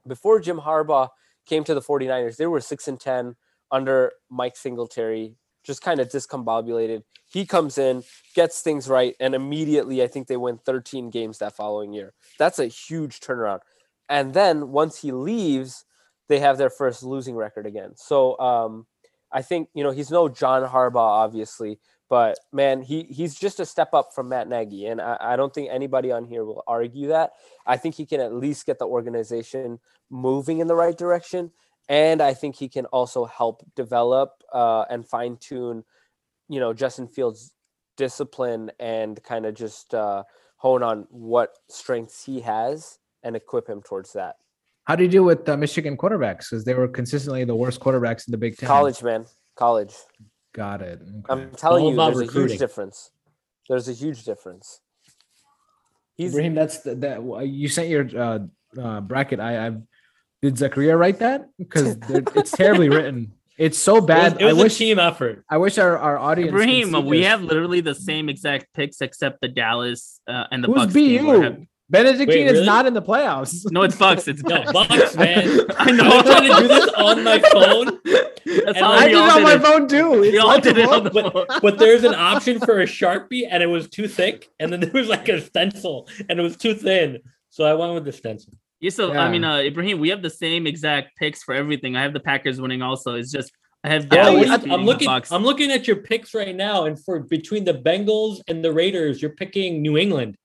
before Jim Harbaugh came to the 49ers, they were 6 and 10 under Mike Singletary, just kind of discombobulated. He comes in, gets things right, and immediately I think they win 13 games that following year. That's a huge turnaround. And then once he leaves, they have their first losing record again. So um, I think, you know, he's no John Harbaugh, obviously, but man, he he's just a step up from Matt Nagy. And I, I don't think anybody on here will argue that. I think he can at least get the organization moving in the right direction. And I think he can also help develop uh, and fine tune, you know, Justin Fields' discipline and kind of just uh, hone on what strengths he has and equip him towards that. How do you deal with uh, Michigan quarterbacks? Because they were consistently the worst quarterbacks in the Big Ten. College, man, college. Got it. Okay. I'm telling you, there's a huge difference. There's a huge difference. He's Ibrahim, that's the, that you sent your uh, uh, bracket. I, I did Zachariah write that because it's terribly written. It's so It was, bad. it was I a wish team effort. I wish our, our audience. could Ibrahim, we this. have literally the same exact picks except the Dallas uh, and the Who's Bucks. game where I BU? have- Benedictine Wait, is really? not in the playoffs. No, it's Bucks. It's No, Bucks. Bucks, man. I I know. was trying to do this on my phone, That's how I we did it on my phone too. We all did it on legible. the phone. but there's an option for a sharpie, and it was too thick, and then there was like a stencil, and it was too thin. So I went with the stencil. Yeah, so I mean, uh, Ibrahim, we have the same exact picks for everything. I have the Packers winning also. It's just I have Yeah, Dallas what do you- beating I'm looking. Bucks. I'm looking at your picks right now, and for between the Bengals and the Raiders, you're picking New England.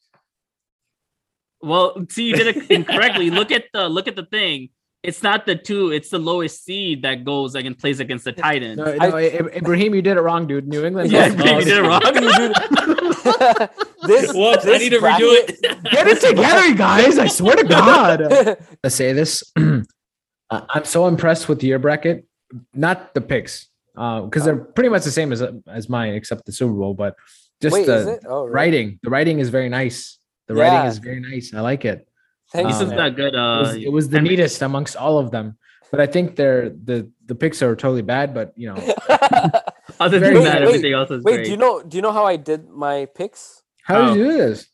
Well, see, you did it incorrectly. look at the look at the thing. It's not the two. It's the lowest seed that goes like and plays against the Titans. No, no, I- Ibrahim, you did it wrong, dude. New England. Yeah. Ibrahim, you did it wrong. this Whoops! I need to bracket- redo it. Get it together, you guys. I swear to God. to say this. Uh, I'm so impressed with your bracket, not the picks, because they're pretty much the same as as mine, except the Super Bowl. But just Wait, the? Oh, right. writing, the writing is very nice. The Yeah. writing is very nice. I like it. Thanks, This is Um, man. not good. It Uh, was, it was the I mean- neatest amongst all of them. But I think they're the the picks are totally bad. But you know, other very than bad. that, Wait, everything else is Wait, great. do you know? Do you know how I did my picks? how Oh. did you do this?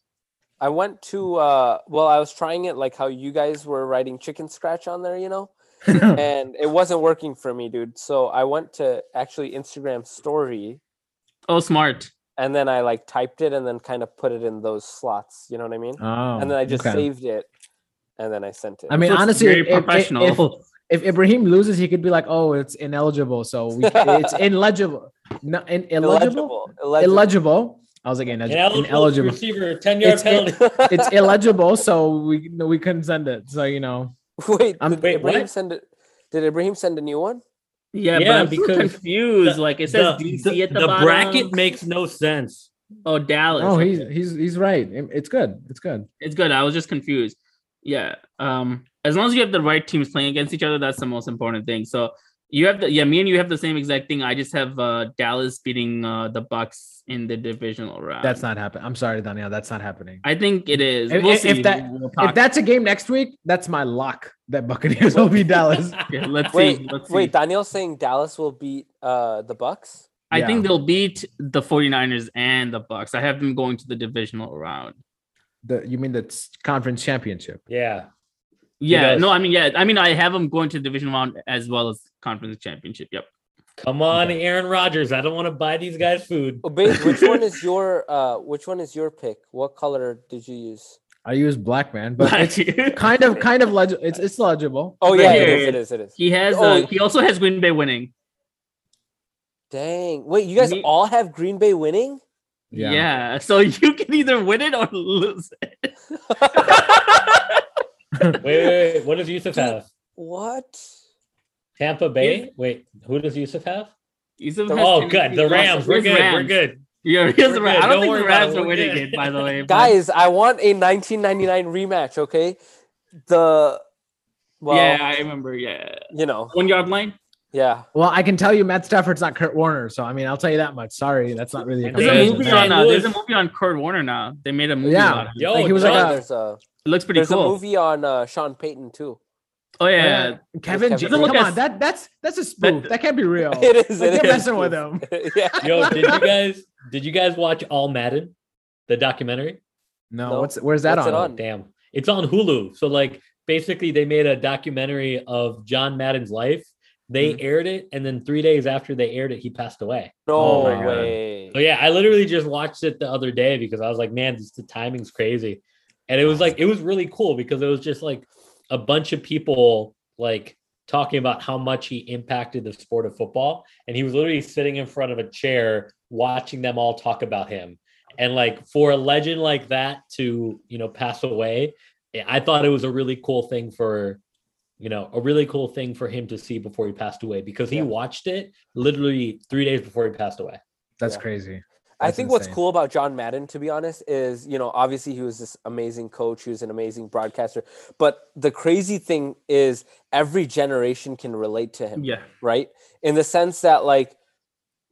I went to uh well, I was trying it like how you guys were writing chicken scratch on there, you know, and it wasn't working for me, dude. So I went to actually Instagram story Oh, smart. and then I like typed it and then kind of put it in those slots, you know what I mean? oh, and then I just okay. saved it and then I sent it. I mean, So honestly, very if- if- professional. If, if Ibrahim loses, he could be like, "Oh, it's ineligible." So we, it's illegible. No, in, illegible. illegible. Illegible. I was like, ineligible. Ineligible ineligible. receiver, ten yard It's- penalty. It's illegible, so we we couldn't send it. So you know, Wait, I'm- did Wait, Ibrahim what? send it? Did Ibrahim send a new one? Yeah, Yeah, but I'm because confused. the- like it says the, DC the- at the, the bottom. bracket makes no sense. oh, Dallas. oh, he's he's he's right. It's good. It's good. it's good. I was just confused. Yeah. Um, as long as you have the right teams playing against each other, that's the most important thing. So you have the yeah, me and you have the same exact thing. I just have uh Dallas beating uh the Bucks in the divisional round. That's not happening. I'm sorry, Daniel. That's not happening. I think it is. If- We'll if- if that- We'll If that's a game next week, that's my lock. That Buccaneers will be Dallas. Yeah, let's Wait, see. Let's see. wait, Daniel's saying Dallas will beat uh the Bucks. I Yeah. think they'll beat the 49ers and the Bucks. I have them going to the divisional round. The you mean the conference championship? Yeah. Yeah, no, I mean, yeah, I mean, I have them going to division round as well as conference championship. Yep. Come on, Aaron Rodgers. I don't want to buy these guys food. Oh, babe, which one is your uh which one is your pick? What color did you use? I use black man, but it's kind of kind of leg- it's it's legible. Oh Right yeah, it is, it is, it is. he has. Oh. Uh, he also has Green Bay winning. Dang. Wait, you guys Me- all have Green Bay winning? Yeah. Yeah. So you can either win it or lose it. Wait, wait, wait. What does Yusuf have? what? Tampa Bay? Wait, who does Yusuf have? Yusuf The- has Oh, good. The. Rams. We're Here's good. We're good. Yeah, here's the Rams. good. I don't Don't think worry the Rams are winning good. it, by the way. but- Guys, I want a 1999 rematch, okay? The well, yeah, I remember. Yeah, you know, one yard line. Yeah. Well, I can tell you, Matt Stafford's not Kurt Warner, so I mean, I'll tell you that much. Sorry, that's not really a There's a movie on. Uh, there's a movie on Kurt Warner now. They made a movie. Yeah. about it. Yo, Like, he was John, like a- there's a It looks pretty there's cool. There's a movie on uh, Sean Payton too. Oh yeah, Kevin, Kevin J- come Look on, at- that that's that's a spoof. That- That can't be real. It is. Like, it you're is. messing with him. yeah. Yo, did you guys did you guys watch All Madden, the documentary? No, No. what's where's that What's it on? on? Oh, damn. It's on Hulu. So like basically they made a documentary of John Madden's life. They Mhm. aired it and then 3 days after they aired it he passed away. No Oh my way. So yeah, I literally just watched it the other day because I was like, man, this, the timing's crazy. And it was like it was really cool because it was just like a bunch of people like talking about how much he impacted the sport of football and he was literally sitting in front of a chair watching them all talk about him. And like for a legend like that to, you know, pass away, I thought it was a really cool thing for you know, a really cool thing for him to see before he passed away because he Yeah. watched it literally 3 days before he passed away. That's Yeah. crazy. I That's think what's cool about John Madden, to be honest, is you know obviously he was this amazing coach, he was an amazing broadcaster, but the crazy thing is every generation can relate to him, yeah. right? In the sense that like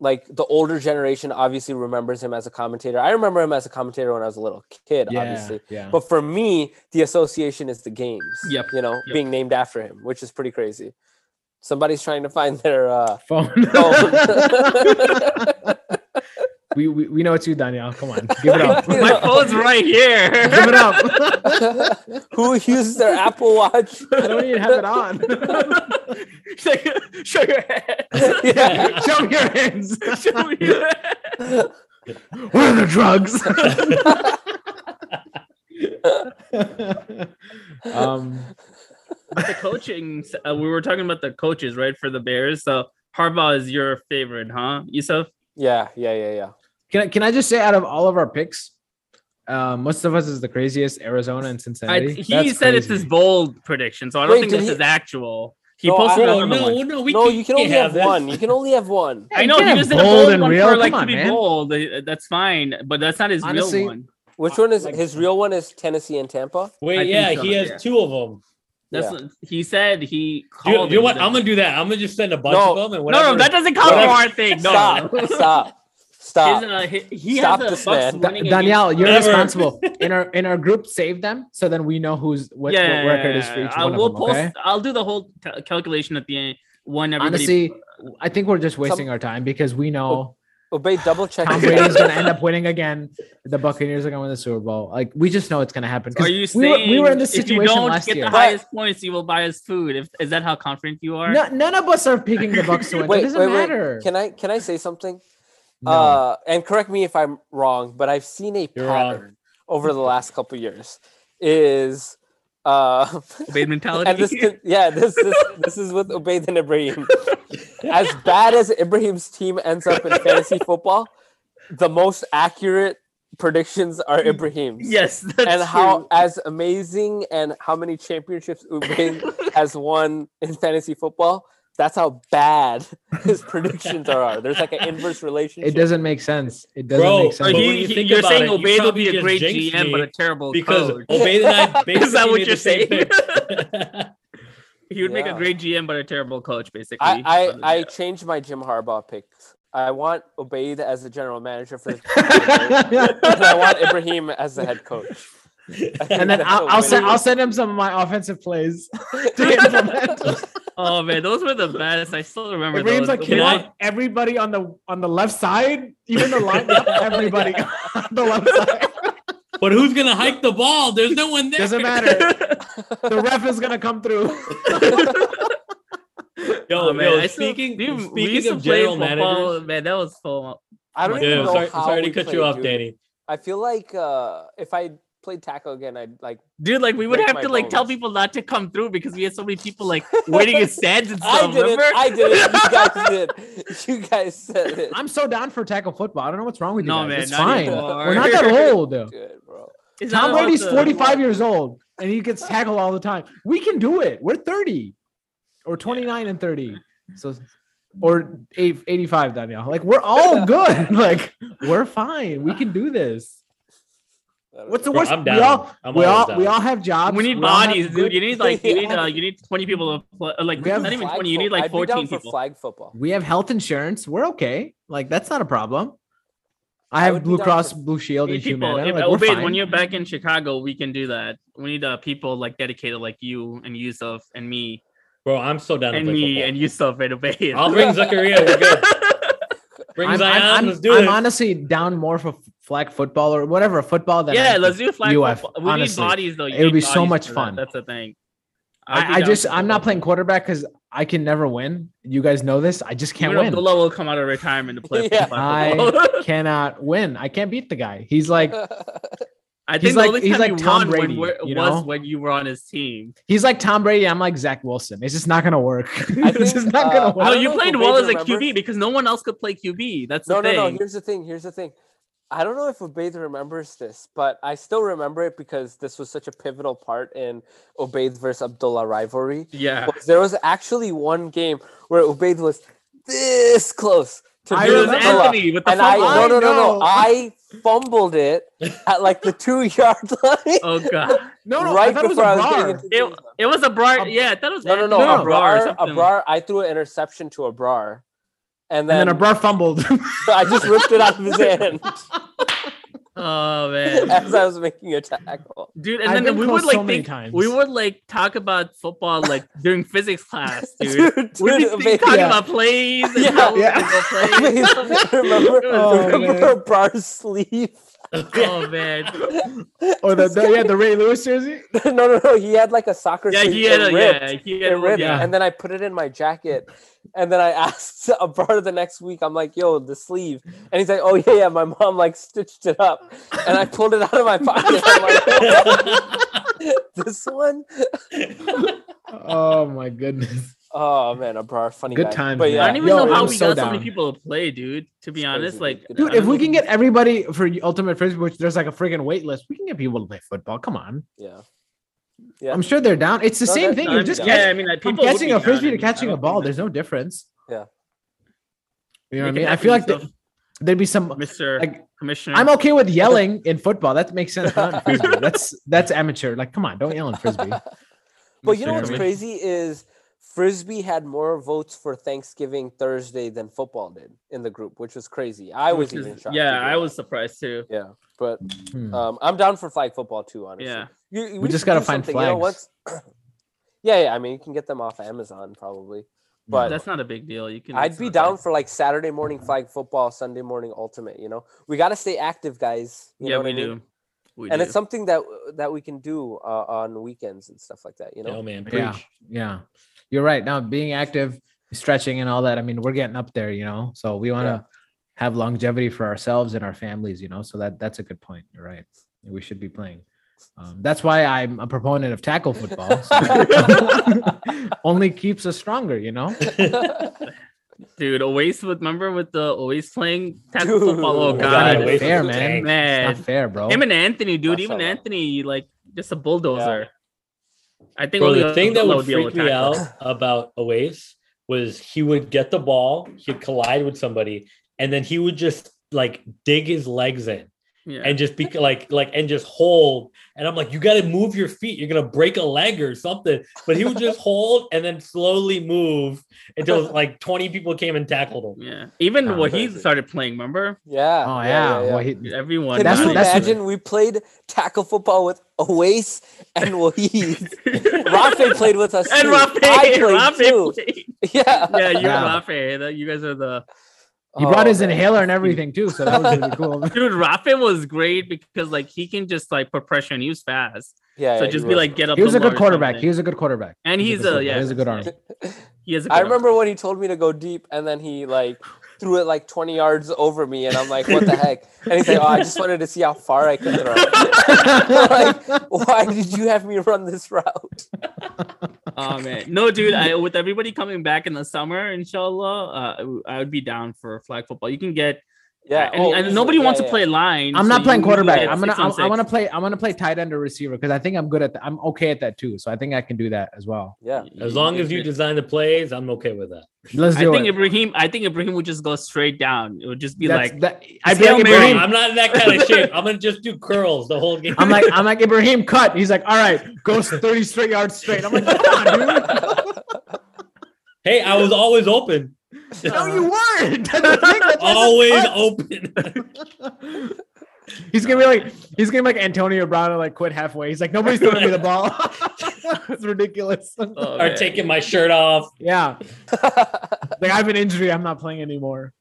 like the older generation obviously remembers him as a commentator. I remember him as a commentator when I was a little kid, Yeah, obviously. yeah. But for me, the association is the games. Yep, You know, yep. being named after him, which is pretty crazy. Somebody's trying to find their uh, Phone. phone. we, we we know it's you, Danielle. Come on, give it up. My phone's right here. give it up. Who uses their Apple Watch? I don't even have it on. Like, Show your head. Yeah. Show me your hands. Show me your hands. What are the drugs? um, the coaching. Uh, we were talking about the coaches, right, for the Bears. So Harbaugh is your favorite, huh, Yusuf? Yeah, yeah, yeah, yeah. Can I, can I just say, out of all of our picks, uh, most of us is the craziest Arizona and I, Cincinnati. he That's said it's his bold prediction, so I don't Wait, think did this he- is actual. He No, posted I- Bro, another no, one. no, we no, can't, you can only can't have one. You can only have one. I know You he can't just have did a bold bold and one real. for like Come to be man. bold. Uh, That's fine, but that's not his Honestly, real one. Which one is Like- his real one? Is Tennessee and Tampa? Wait, think yeah, so, he has yeah. two of them. That's Yeah. what he said. He You, called. you know it. what? I'm gonna do that. I'm gonna just send a bunch No. of them and whatever. no, no, that doesn't count for whatever- our thing. No, Stop! Stop! Stop! His, uh, he, he Stop has the this, man. Danielle, you're Never. responsible. In our in our group, save them so then we know who's what, yeah, what record is for each I one will of them. post. Okay. I'll do the whole ca- calculation at the end when everybody. Honestly, I think we're just wasting our time because we know Obey, double check. Tom his Brady's gonna end up winning again. The Buccaneers are gonna win the Super Bowl. Like we just know it's gonna happen. are you we were, saying we were in this if you don't last get year? the highest points, you will buy us food? If is that how confident you are? No, none of us are picking the Bucks to win. Wait, it doesn't wait, wait. Can I can I say something? No. Uh, and correct me if I'm wrong, but I've seen a You're wrong. pattern over the last couple years. Is uh, Bait mentality. and this could, yeah, this this this is with Obaid and Ibrahim. As bad as Ibrahim's team ends up in fantasy football, the most accurate predictions are Ibrahim's. yes, that's and how true. as amazing and how many championships Obaid has won in fantasy football. That's how bad his predictions are. There's like an inverse relationship. it doesn't make sense. It doesn't Bro, make sense. But he, you he- think you're saying it, you Obaid will be a great GM, but a terrible because coach. Obaid and I basically Is that what you're saying? he would make a great GM, but a terrible coach, basically. I I, So, I yeah. changed my Jim Harbaugh picks. I want Obaid as the general manager for the and I want Ibrahim as the head coach. I think and then I'll, a I'll send winning- I'll send him some of my offensive plays to implement. oh man, those were the best. I still remember Ibrahim's those. like, The you know? Everybody on the on the left side, even the line, yep, everybody on the left side. But who's gonna hike the ball? There's no one there. Doesn't matter. The ref is gonna come through. Yo, Oh, man, yo, I still- speaking, we speaking used to of play general football, managers. man, that was full. I don't Yeah, even Yeah, know sorry, how sorry to cut you off, dude. Danny. I feel like uh, if I played tackle again, I'd like. Dude, like we would have my to like tell people not to come through because we had so many people like waiting in stands and stuff. I stuff. did it. I did it. You guys did. You guys said it. I'm so down for tackle football. I don't know what's wrong with you No, guys. man, it's not fine. anymore. We're not that old. Good, bro. It's Tom Brady's the- 45 years old and he gets tackled all the time. We can do it. We're 30 or 29 and 30. So or eight- 85 Danielle. Like we're all good. like we're fine. We can do this. What's the Bro, worst? I'm We all I'm we always all we all have jobs. We need We all have bodies, good- dude. You need like you need uh, you need 20 people to play. uh, Like We have not even Flag 20. You need fo- like I'd be down 14 for people. flag football. We have health insurance. We're okay. Like that's not a problem. I I have would Blue Cross for- Blue Shield We and need people. Humana. If, Like, we're Obaid, fine. when you're back in Chicago, we can do that. We need uh, people like dedicated like you and Yusuf and me Bro, I'm so down to and play me football. and Yusuf and Obaid. I'll bring Zachariah. We're good. Bring I'm, Zion. I'm, I'm, let's do I'm it. honestly down more for flag football or whatever football than yeah, I let's think do flag UF, football. We honestly. need bodies though. You It would be so much for that. fun. That's the thing. I'd I, I just I'm not playing quarterback because I can never win. You guys know this. I just can't Even win. Abdullah will come out of retirement to play Yeah. flag football. Cannot win. I can't beat the guy. He's like I He's think like- the only he's time like you Tom won Brady, when we're- you was know? when you were on his team. he's like Tom Brady. I'm like Zach Wilson. It's just not gonna work. I it's just not uh, gonna I work. Well, don't you played well as a remembers- QB because no one else could play QB. That's no, the no, thing. no. Here's the thing. Here's the thing. I don't know if Obaid remembers this, but I still remember it because this was such a pivotal part in Obaid versus Abdullah rivalry. yeah. There was actually one game where Obaid was this close to I was remember. Anthony with the And I no no no no. I fumbled it at like the two yard line. Oh god. no, no. right I thought it was before a I was getting bar. into It, it was a brar. Ab- yeah, that was No, no, no. No, no. Abrar, or something. Abrar, I threw an interception to Abrar. And And then, a Abrar fumbled. I just ripped it out of his hand. Oh man, as I was making a tackle. dude, and I've then we would like so think we would like talk about football like during physics class, dude. Dude, We'd be talking Yeah. about plays and Yeah. how Yeah. plays. remember, Oh, remember Bar's sleeve? Oh man, Or the, the yeah the Ray Lewis jersey. no, no, no. He had like a soccer yeah, sleeve. he had a ripped. yeah, he had It ripped, yeah. and then I put it in my jacket, and then I asked Bar the next week. I'm like, "Yo, the sleeve," and he's like, "Oh yeah, yeah." My mom like stitched it up, and I pulled it out of my pocket. I'm like, "This one." Oh my goodness. Oh man, a Bar funny Good guy. times, But man. I don't even Yo, know how I'm we so got so many people to play, dude. To be It's honest, like dude. Dude, if we can get everybody for ultimate frisbee, which there's like a freaking wait list, we can get people to play football. Come on, yeah, yeah. I'm sure they're down. It's the No, same thing. You're just down. yeah, catching, I mean, like, from people would catching a frisbee I to catching a ball. There's no difference. Yeah. You know what I mean? I feel like yourself, there'd be some Mr. like Commissioner. I'm okay with yelling in football. That makes sense. Not in frisbee. That's that's amateur. Like, come on, don't yell in frisbee. But you know what's crazy is Frisbee had more votes for Thanksgiving Thursday than football did in the group, which was crazy. I was is- even shocked. Yeah, I was surprised too. Yeah, but Hmm. um, I'm down for flag football too. Honestly, Yeah. You- We just gotta find something, You know, flags. once, yeah, yeah. I mean, you can get them off Amazon probably, but That's not a big deal. You can. I'd be down for like Saturday morning flag football, Sunday morning ultimate. You know, we got to stay active, guys. You yeah, know what we I mean? do. We and do. it's something that that we can do uh, on weekends and stuff like that. You know, oh man, preach. Yeah, yeah. You're right. Now being active, stretching, and all that. I mean, we're getting up there, you know. So we want to Yeah. have longevity for ourselves and our families, you know. So that that's a good point. You're right. We should be playing. Um, that's why I'm a proponent of tackle football. so- only keeps us stronger, you know. Dude, always with remember with the always playing tackle Dude. football. Oh god, Oasis fair, was man. It's not fair, bro. Him and Anthony, dude. Even Anthony, like just a bulldozer. I think Bro, the thing that would freak me out about Oasis was he would get the ball, he'd collide with somebody, and then he would just like dig his legs in Yeah. and just be like like and just hold. And I'm like, you got to move your feet. You're gonna break a leg or something. But he would just hold and then slowly move until like 20 people came and tackled him. yeah. Even Oh, when he started playing, remember? yeah. Oh yeah, Well, he- Everyone. Can That's you that's imagine we played tackle football with Oasis and Wahid? Rafe played with us and too. Rafe, I played Rafe too. played. Yeah. Yeah, you Yeah. and Rafe. that- You guys are the he brought Oh, his man. inhaler and everything too, so that was really cool. dude. Rafe was great because like he can just like put pressure and use fast. Yeah. so yeah, just be was. like get up. He was a good quarterback. something. He was a good quarterback. and He's a he's good a yeah. He has a good arm. He has a good I arm. remember when he told me to go deep, and then he like threw it like 20 yards over me, and I'm like, "What the heck?" And he's like, "Oh, I just wanted to see how far I could throw." like, why did you have me run this route? Oh man, no, dude. I, with everybody coming back in the summer, inshallah, uh, I would be down for flag football. You can get Yeah, and, oh, and nobody Yeah, wants yeah, to play line. I'm so not playing quarterback. I'm gonna six on I'm, I want to play I'm gonna play tight end or receiver because I think I'm good at that. I'm okay at that too. So I think I can do that as well. Yeah. As long as you design the plays, I'm okay with that. Let's do I think it. Ibrahim. I think Ibrahim would just go straight down. It would just be That's- like that, I feel like Ibrahim. I'm not in that kind of shape. I'm gonna just do curls the whole game. I'm like I'm like Ibrahim cut. He's like, all right, go 30 straight yards straight. I'm like, come on, dude. hey, I was always open. No, uh, you weren't. That's the thing, that's why always open. He's gonna be like, he's gonna be like Antonio Brown and like quit halfway. He's like, nobody's throwing me the ball. it's ridiculous. oh, or man. taking my shirt off. Yeah, like I have an injury. I'm not playing anymore.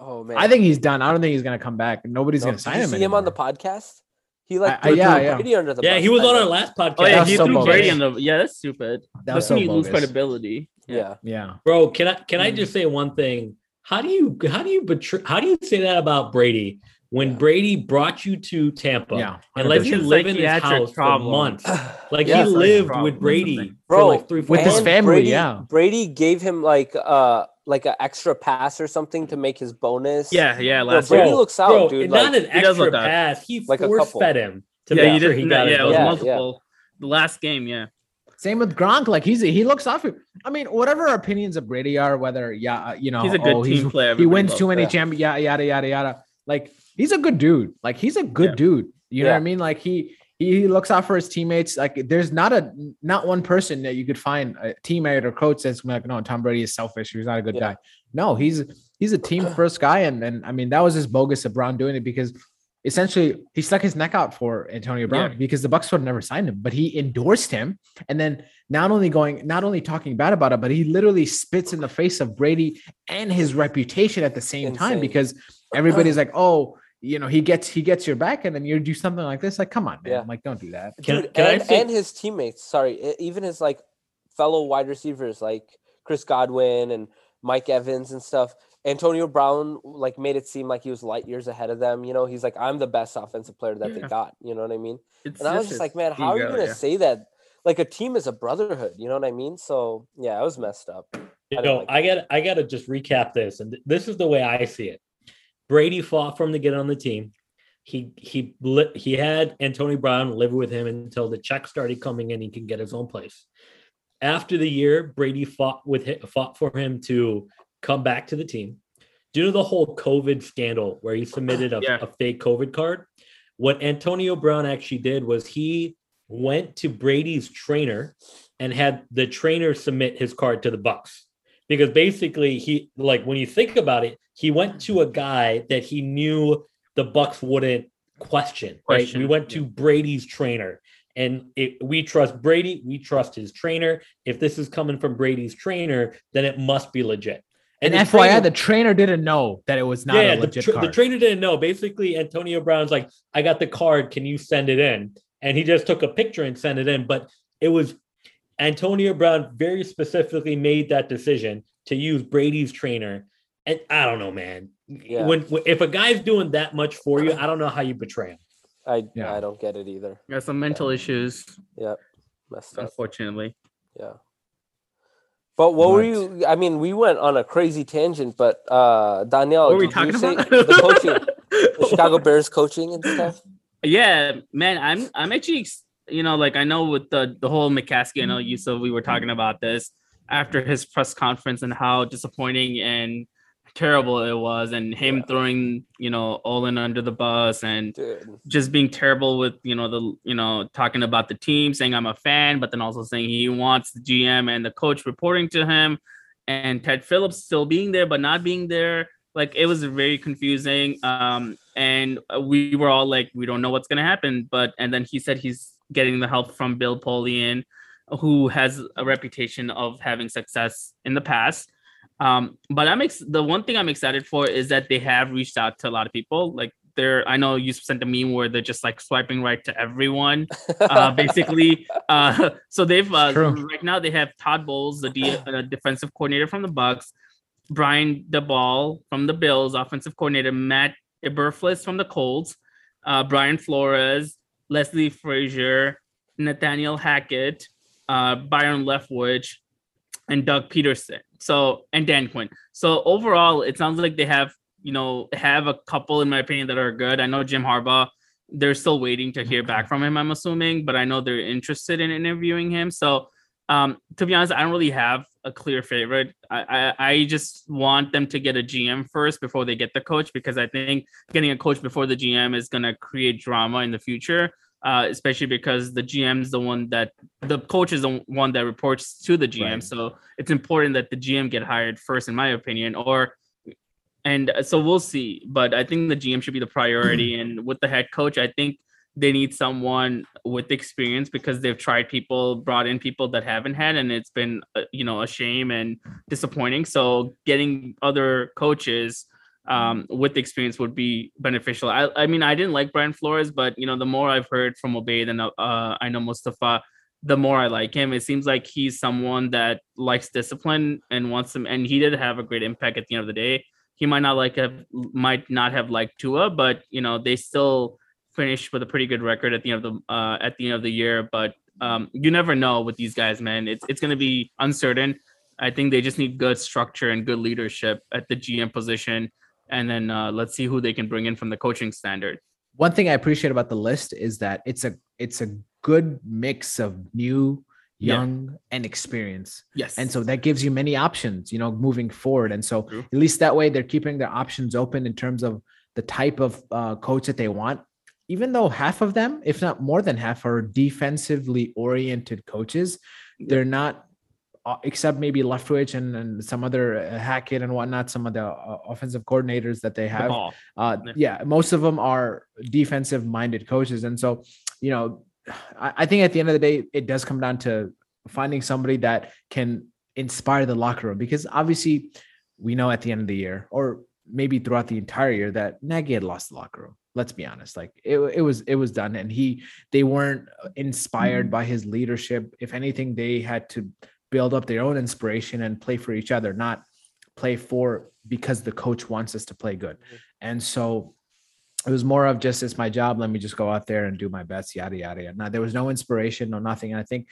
oh man, I think he's done. I don't think he's gonna come back. Nobody's No, gonna sign you him. see him on the podcast? He like I- I- threw yeah, yeah. Brady under the Yeah, bus, he was I on our last podcast. Oh yeah, That's he so threw bogus. Brady on the. Yeah, that's stupid. That was That's so when you lose credibility. Yeah. Yeah. Bro, can I can I Mm. just say one thing? How do you how do you betray how do you say that about Brady when Yeah. Brady brought you to Tampa Yeah. and let you live in his psychiatric house problem. for months? Like Yeah, he it's like lived with Brady for Bro, like three four with his family, Brady, yeah. Brady gave him like uh like an extra pass or something to make his bonus. Yeah, yeah. Bro, Last Brady year. looks out, Bro, dude. and Like, not an he does extra look out. pass. He Like force fed him to Yeah, make he sure did. he got yeah, it. Yeah, it was Yeah, yeah. multiple. The last game, yeah. Same with Gronk. Like he's he looks off. I mean, whatever our opinions of Brady are, whether yeah, uh, you know, He's a good oh, team player. He wins too many yeah. champions. Yada yada yada yada. Like he's a good dude. Like he's a good Yeah. dude. You know what I mean? Like he he looks out for his teammates. Like there's not a not one person that you could find a teammate or coach that's like, no, Tom Brady is selfish. He's not a good Yeah. guy. No, he's he's a team first guy. And and I mean that was just bogus of Brown doing it because essentially he stuck his neck out for Antonio Brown Yeah. because the Bucks would have never signed him, but he endorsed him. And then not only going, not only talking bad about it, but he literally spits in the face of Brady and his reputation at the same time because everybody's like, oh, you know, he gets he gets your back, and then you do something like this. Like, come on, man. Yeah. I'm like, don't do that. Can- Dude, can I and, say- and his teammates, sorry, even his like fellow wide receivers like Chris Godwin and Mike Evans and stuff. Antonio Brown like made it seem like he was light years ahead of them. You know, he's like, I'm the best offensive player that they got. You know what I mean? It's And I was just like, man, how are you gonna yeah. say that? Like a team is a brotherhood. You know what I mean? So yeah, I was messed up. You I know, like I got I got to just recap this, and th- this is the way I see it. Brady fought for him to get on the team. He he he had Antonio Brown live with him until the check started coming in. He can get his own place. After the year, Brady fought with fought for him to come back to the team. Due to the whole COVID scandal where he submitted a, Yeah. a fake COVID card, what Antonio Brown actually did was he went to Brady's trainer and had the trainer submit his card to the Bucks because basically he like when you think about it, he went to a guy that he knew the Bucks wouldn't question. right? We went to Brady's trainer. And it, we trust Brady. We trust his trainer. If this is coming from Brady's trainer, then it must be legit. And, the FYI, trainer- the trainer didn't know that it was not yeah, a the, legit tra- the trainer didn't know. Basically, Antonio Brown's like, I got the card. Can you send it in? And he just took a picture and sent it in. But it was Antonio Brown very specifically made that decision to use Brady's trainer. And I don't know, man. Yeah. When, when if a guy's doing that much for you, I don't know how you betray him. I Yeah. I don't get it either. Got some mental issues, Messed up. unfortunately. Yeah. But what were you? I mean, we went on a crazy tangent, but uh Danielle, What were we did you talking say about? the coaching, the Chicago Bears coaching and stuff. Yeah, man, I'm I'm actually you know like I know with the the whole McCaskey, I know Yusuf, we were talking about this after his press conference and how disappointing and terrible it was, and him Yeah. throwing you know Olin under the bus and Dude, just being terrible with you know the you know talking about the team, saying I'm a fan, but then also saying he wants the GM and the coach reporting to him, and Ted Phillips still being there but not being there. Like it was very confusing. Um, and we were all like, we don't know what's gonna happen. But and then he said he's getting the help from Bill Polian, who has a reputation of having success in the past. Um, but I'm ex- the one thing I'm excited for is that they have reached out to a lot of people. Like they're, I know you sent a meme where they're just like swiping right to everyone, uh, basically. Uh, so they've uh, right now they have Todd Bowles, the D- uh, defensive coordinator from the Bucks, Brian Daboll from the Bills, offensive coordinator, Matt Eberflus from the Colts, uh, Brian Flores, Leslie Frazier, Nathaniel Hackett, uh, Byron Leftwich, and Doug Pederson. So and Dan Quinn. So overall, it sounds like they have you know have a couple in my opinion that are good. I know Jim Harbaugh. They're still waiting to hear back from him. I'm assuming, but I know they're interested in interviewing him. So um, to be honest, I don't really have a clear favorite. I, I I just want them to get a GM first before they get the coach because I think getting a coach before the GM is gonna create drama in the future. Uh, especially because the GM is the one that the coach is the one that reports to the GM. Right. So it's important that the GM get hired first, in my opinion. Or and uh, so we'll see. But I think the GM should be the priority. and with the head coach, I think they need someone with experience because they've tried people, brought in people that haven't had, and it's been uh, you know a shame and disappointing. So getting other coaches um, with experience would be beneficial. I, I mean, I didn't like Brian Flores, but you know, the more I've heard from Obaid than uh, I know Mustafa, the more I like him. It seems like he's someone that likes discipline and wants them, and he did have a great impact at the end of the day. He might not like have might not have liked Tua, but you know, they still finished with a pretty good record at the end of the uh, at the end of the year. But um, you never know with these guys, man. It's it's going to be uncertain. I think they just need good structure and good leadership at the GM position, and then uh, let's see who they can bring in from the coaching standard. One thing I appreciate about the list is that it's a it's a good mix of new, Yeah. young, and experience. Yes, And so that gives you many options, you know, moving forward. And so True. at least that way they're keeping their options open in terms of the type of uh, coach that they want. Even though half of them, if not more than half, are defensively oriented coaches, they're not except maybe Leftwich and, and some other uh, Hackett and whatnot, some of the uh, offensive coordinators that they have. Uh, Yeah. most of them are defensive minded coaches. And so, you know, I, I think at the end of the day, it does come down to finding somebody that can inspire the locker room because obviously we know at the end of the year or maybe throughout the entire year that Nagy had lost the locker room. Let's be honest. Like it, it was, it was done. And he, they weren't inspired by his leadership. If anything, they had to build up their own inspiration and play for each other, not play for because the coach wants us to play good. And so it was more of just it's my job. Let me just go out there and do my best, yada yada yada. Now there was no inspiration, no nothing. And I think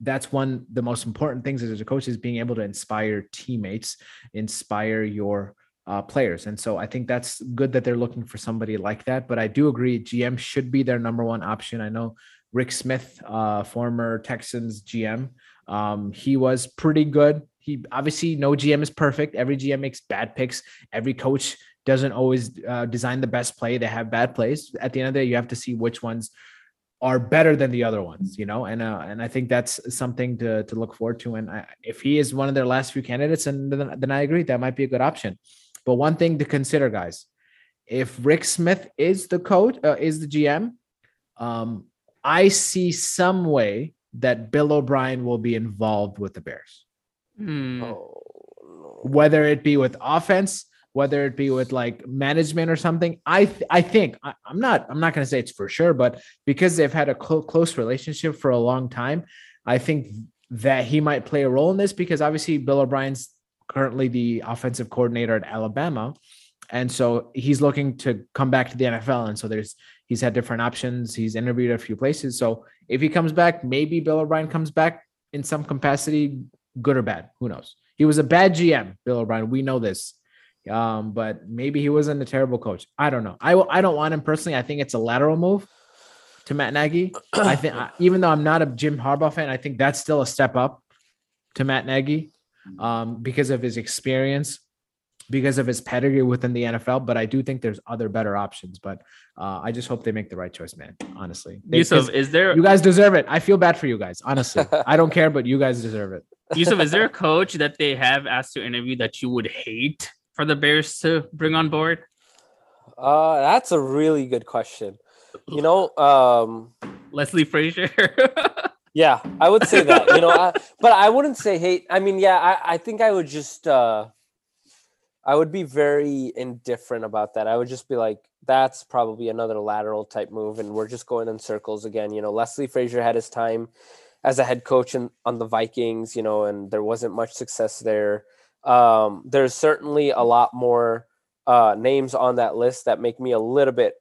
that's one the most important things as a coach is being able to inspire teammates, inspire your uh, players. And so I think that's good that they're looking for somebody like that. But I do agree, GM should be their number one option. I know Rick Smith, uh, former Texans GM, um, he was pretty good. He obviously no GM is perfect. Every GM makes bad picks. Every coach doesn't always uh, design the best play. They have bad plays. At the end of the day, you have to see which ones are better than the other ones, you know. And uh, and I think that's something to to look forward to. And I, if he is one of their last few candidates, and then, then I agree that might be a good option. But one thing to consider, guys, if Rick Smith is the coach, uh, is the GM, um, I see some way that Bill O'Brien will be involved with the Bears. Hmm. Oh, whether it be with offense, whether it be with like management or something. I th- I think I, am not I'm not going to say it's for sure, but because they've had a clo- close relationship for a long time, I think that he might play a role in this because obviously Bill O'Brien's currently the offensive coordinator at Alabama. And so he's looking to come back to the NFL. And so there's he's had different options. He's interviewed a few places. So if he comes back, maybe Bill O'Brien comes back in some capacity, good or bad. Who knows? He was a bad GM, Bill O'Brien. We know this. Um, but maybe he wasn't a terrible coach. I don't know. I I don't want him personally. I think it's a lateral move to Matt Nagy. I think even though I'm not a Jim Harbaugh fan, I think that's still a step up to Matt Nagy um, because of his experience, because of his pedigree within the NFL. But I do think there's other better options. But uh, I just hope they make the right choice, man. Honestly, They- Yusuf, 'cause is there you guys deserve it. I feel bad for you guys. Honestly, I don't care, but you guys deserve it. Yusuf, is there a coach that they have asked to interview that you would hate for the Bears to bring on board? Uh, that's a really good question. You know, um, Leslie Frazier. yeah, I would say that. You know, I, but I wouldn't say hate. I mean, yeah, I, I think I would just, uh, I would be very indifferent about that. I would just be like, that's probably another lateral type move, and we're just going in circles again. You know, Leslie Frazier had his time as a head coach in, on the Vikings, you know, and there wasn't much success there. Um, there's certainly a lot more uh, names on that list that make me a little bit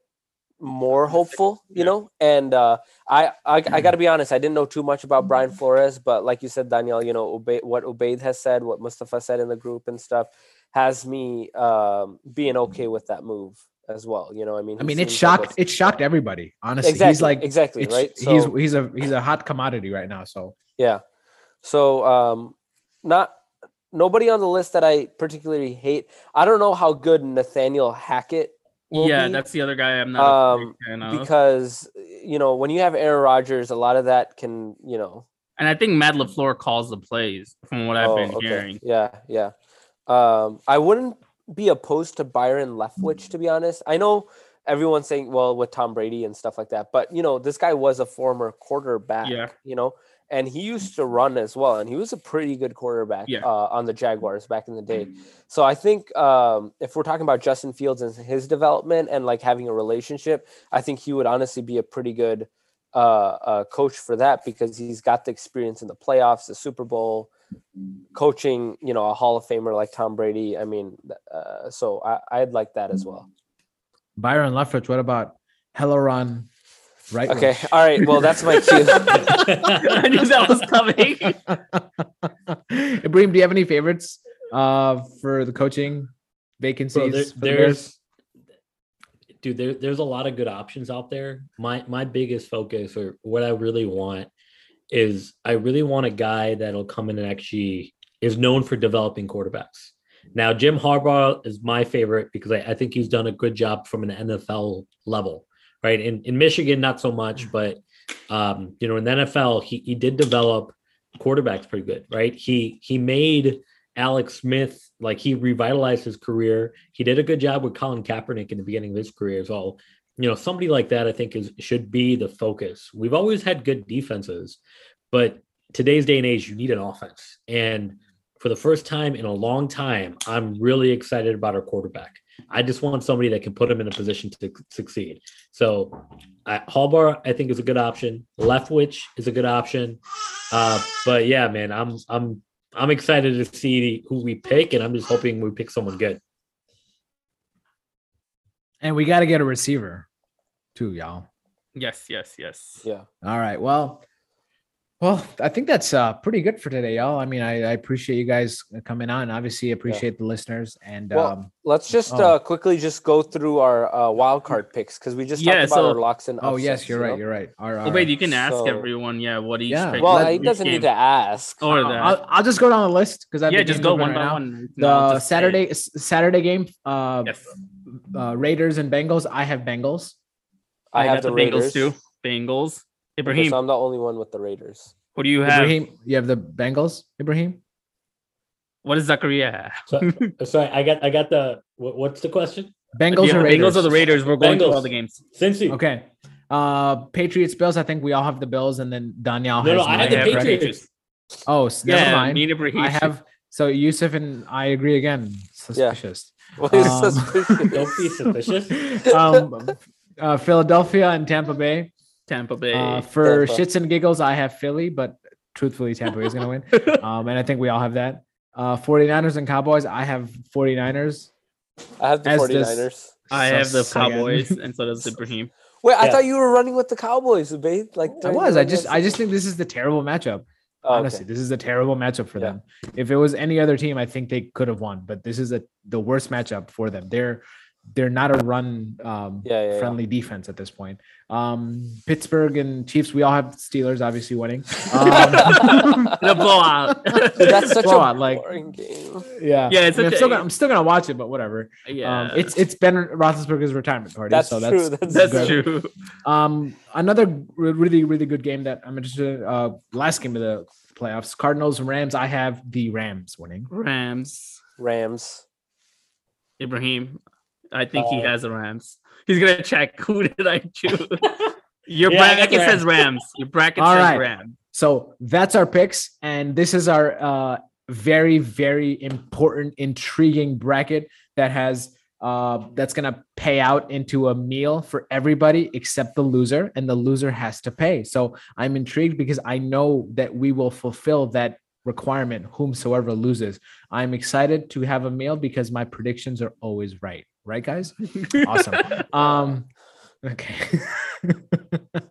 more hopeful, you Yeah. know. And uh, I, I, I got to be honest, I didn't know too much about Brian Flores, but like you said, Danielle, you know, what Obaid has said, what Mustafa said in the group and stuff, has me um, being okay with that move as well. You know, I mean, I mean, it seems like a- shocked it shocked everybody. Honestly, exactly, he's like exactly right. he's So- he's a he's a hot commodity right now. So Yeah. So um not nobody on the list that I particularly hate. I don't know how good Nathaniel Hackett will yeah, be, that's the other guy I'm not um fan of. because you know, when you have Aaron Rodgers, a lot of that can, you know, and I think Matt LaFleur calls the plays from what I've oh, been okay. hearing. Yeah, yeah. Um I wouldn't be opposed to Byron Leftwich to be honest. I know everyone's saying well with Tom Brady and stuff like that, but you know, this guy was a former quarterback, Yeah. you know, and he used to run as well, and he was a pretty good quarterback Yeah. uh, on the Jaguars back in the day. So I think um, if we're talking about Justin Fields and his development and like having a relationship, I think he would honestly be a pretty good uh, uh, coach for that because he's got the experience in the playoffs, the Super Bowl, coaching. You know, a Hall of Famer like Tom Brady. I mean, uh, so I, I'd like that as well. Byron Leftwich, what about Helleron? Right. Okay, all right. Well, that's my cue. I knew that was coming. Ibrahim, do you have any favorites uh for the coaching vacancies? Bro, there- for the Bears? Dude there, there's a lot of good options out there. My my biggest focus or what i really want is i really want a guy that'll come in and actually is known for developing quarterbacks. Now jim harbaugh is my favorite because i, I think he's done a good job from an nfl level right? In, in michigan not so much but um, you know in the nfl he, he did develop quarterback's pretty good, right? He he made Alex Smith like he revitalized his career. He did a good job with Colin Kaepernick in the beginning of his career as well. You know, somebody like that I think is should be the focus. We've always had good defenses, but today's day and age, you need an offense. And for the first time in a long time, I'm really excited about our quarterback. I just want somebody that can put him in a position to succeed. So, I, Harbaugh, I think, is a good option. Leftwich is a good option. Uh, but yeah, man, I'm I'm I'm excited to see who we pick, and I'm just hoping we pick someone good. And we got to get a receiver too, y'all. Yes, yes, yes. Yeah. All right. Well, well, I think that's uh, pretty good for today, y'all. I mean, I, I appreciate you guys coming on. Obviously, appreciate the listeners. And Well, um, Let's just Oh. uh, quickly just go through our uh, wild card picks because we just Yeah, talked about our locks and oh yes, you're you right. know? You're right. Our, Oh, our- wait, you can ask So- everyone, yeah, what each Yeah, pick. Well, Let- he doesn't game. need to ask. Or I'll, that. I'll, I'll just go down the list because I yeah, just go one by one. The No, I'll say- Saturday S- Saturday game, uh, Yes, uh, Raiders and Bengals. I have Bengals. I, I, have the, the, Raiders. Bengals too. Bengals. Okay, Ibrahim, so I'm the only one with the Raiders. what do you have? Ibrahim, you have the Bengals. Ibrahim. What is Zachariah? So, sorry, I got I got the what, what's the question? Bengals Yeah, or Raiders? Bengals or the Raiders? We're going through all the games. Cincy. Okay. Uh, Patriots, Bills. I think we all have the Bills, and then Danielle No, has. no, I had the Miami, right? Patriots. Oh, s- never Yeah, mind. me and Ibrahim. I have. So Yusuf and I agree again. Suspicious. What is Um, suspicious? Don't be suspicious. um, uh, Philadelphia and Tampa Bay. Tampa Bay. Uh, for Tampa. shits and giggles, I have Philly, but truthfully, Tampa Bay is going to win. Um, and I think we all have that. Uh, 49ers and Cowboys, I have 49ers. I have the as 49ers. this- I have the. Cowboys, and so does Ibrahim. Wait, I Yeah. thought you were running with the Cowboys, babe. Like I was. I just, I just think this is the terrible matchup. Oh, okay. Honestly, this is a terrible matchup for Yeah. them. If it was any other team, I think they could have won. But this is a the worst matchup for them. They're they're not a run um, Yeah, yeah, yeah. friendly defense at this point. Um, Pittsburgh and Chiefs, we all have Steelers obviously winning. Um, The blowout. Dude, that's such Blowout, a like- boring game. yeah, Yeah, it's I mean, I'm still gonna, I'm still gonna watch it, but whatever. yeah, Um, it's it's Ben Roethlisberger's retirement party, That's so true. that's That's, that's good. true. Um, another really really good game that I'm interested in. Uh, last game of the playoffs, Cardinals and Rams. I have the Rams winning. Rams. Rams. Ibrahim. I think he Uh, has the Rams. He's gonna check who did I choose. Your Yeah, bracket says Rams. Your bracket All says right. Rams. So that's our picks, and this is our uh, very very important, intriguing bracket that has uh, that's gonna pay out into a meal for everybody except the loser, and the loser has to pay. So I'm intrigued because I know that we will fulfill that requirement, whomsoever loses. I'm excited to have a meal because my predictions are always right. Right, guys? Awesome. um okay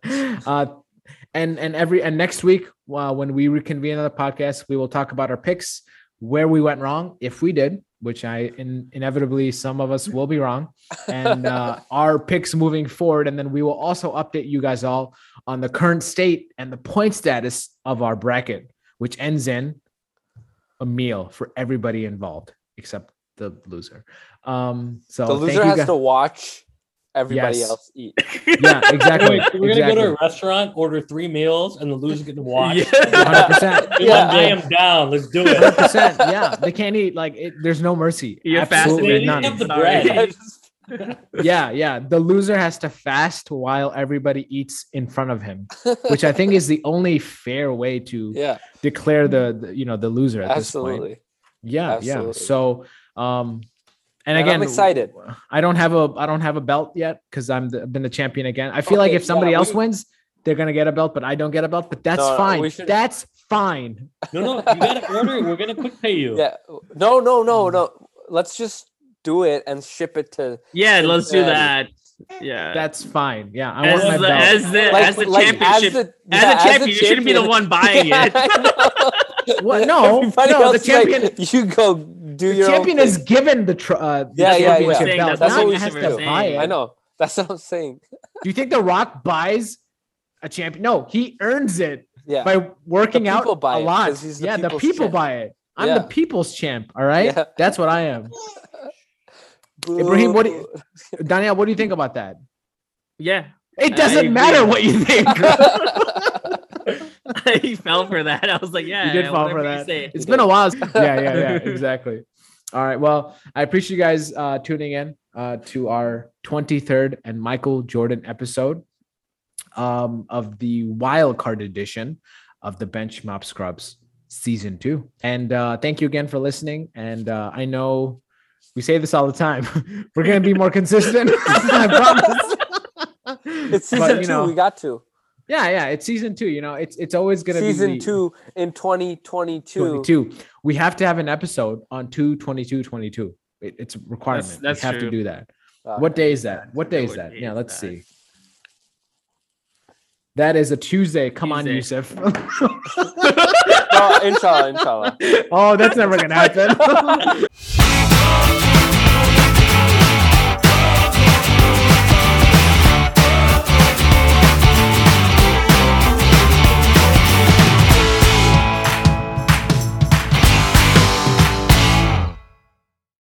uh and and every and next week uh, when we reconvene on the podcast we will talk about our picks where we went wrong if we did which i in, inevitably some of us will be wrong and uh, our picks moving forward and then we will also update you guys all on the current state and the point status of our bracket which ends in a meal for everybody involved except the loser um so The thank loser you has guys- to watch everybody Yes. else eat. yeah exactly Wait, we're gonna go to a restaurant, order three meals, and the loser's gonna watch. Yeah. 100% Dude, Yeah. I am down. Let's do it. 100%. Yeah, they can't eat like it, there's no mercy. You're Absolutely fascinated. none. Have the bread. Yeah, yeah. The loser has to fast while everybody eats in front of him, which I think is the only fair way to yeah, declare the, the you know the loser at this point. absolutely. Yeah, Absolutely. yeah. So, um, and And again, I'm excited. I don't have a I don't have a belt yet because I'm the, been the champion again. I feel like if somebody yeah, else we- wins, they're gonna get a belt, but I don't get a belt. But that's No, no, fine. we That's fine. No, no, you gotta order it. We're gonna quick pay you. Yeah. No, no, no, no. Let's just do it and ship it to. Yeah, let's do that. Yeah. That's fine. Yeah, I as want my the, belt. as the Like, as the like, championship. the, As yeah, a champion, you shouldn't be the one buying Yeah, it. I. What? No, Everybody no, the else is like, champion- you go do the your champion own is thing. given the tr- uh, the Yeah, yeah, yeah. championship Saying belt. that's not what we should to do. buy it. I know. That's what I'm saying. Do you think The Rock buys a champion? No, he earns it Yeah. by working out a it, lot. 'cause he's the yeah, the people champ. buy it. I'm Yeah. the people's champ. All right, Yeah. that's what I am. Ibrahim, what do you- Danielle, what do you think about that? yeah. It doesn't matter what you think. he fell for that. I was like, yeah, you did fall for that. It's been a while. yeah, yeah, yeah, exactly. All right. Well, I appreciate you guys uh, tuning in uh, to our 23rd and Michael Jordan episode um, of the wild card edition of the Bench Mob Scrubs season two. And uh, thank you again for listening. And uh, I know we say this all the time. We're going to be more consistent. I promise. It's But, season you two. know, we got to yeah, yeah. It's season two. You know, it's it's always going to be season two in 2022. 22. We have to have an episode on 2 22 22. It, it's a requirement. that's we have to do that. Uh, what day is that? What day is that? Yeah, let's that? see. That is a Tuesday. Come on, Yusuf. no, inshallah, inshallah. oh, that's never gonna happen.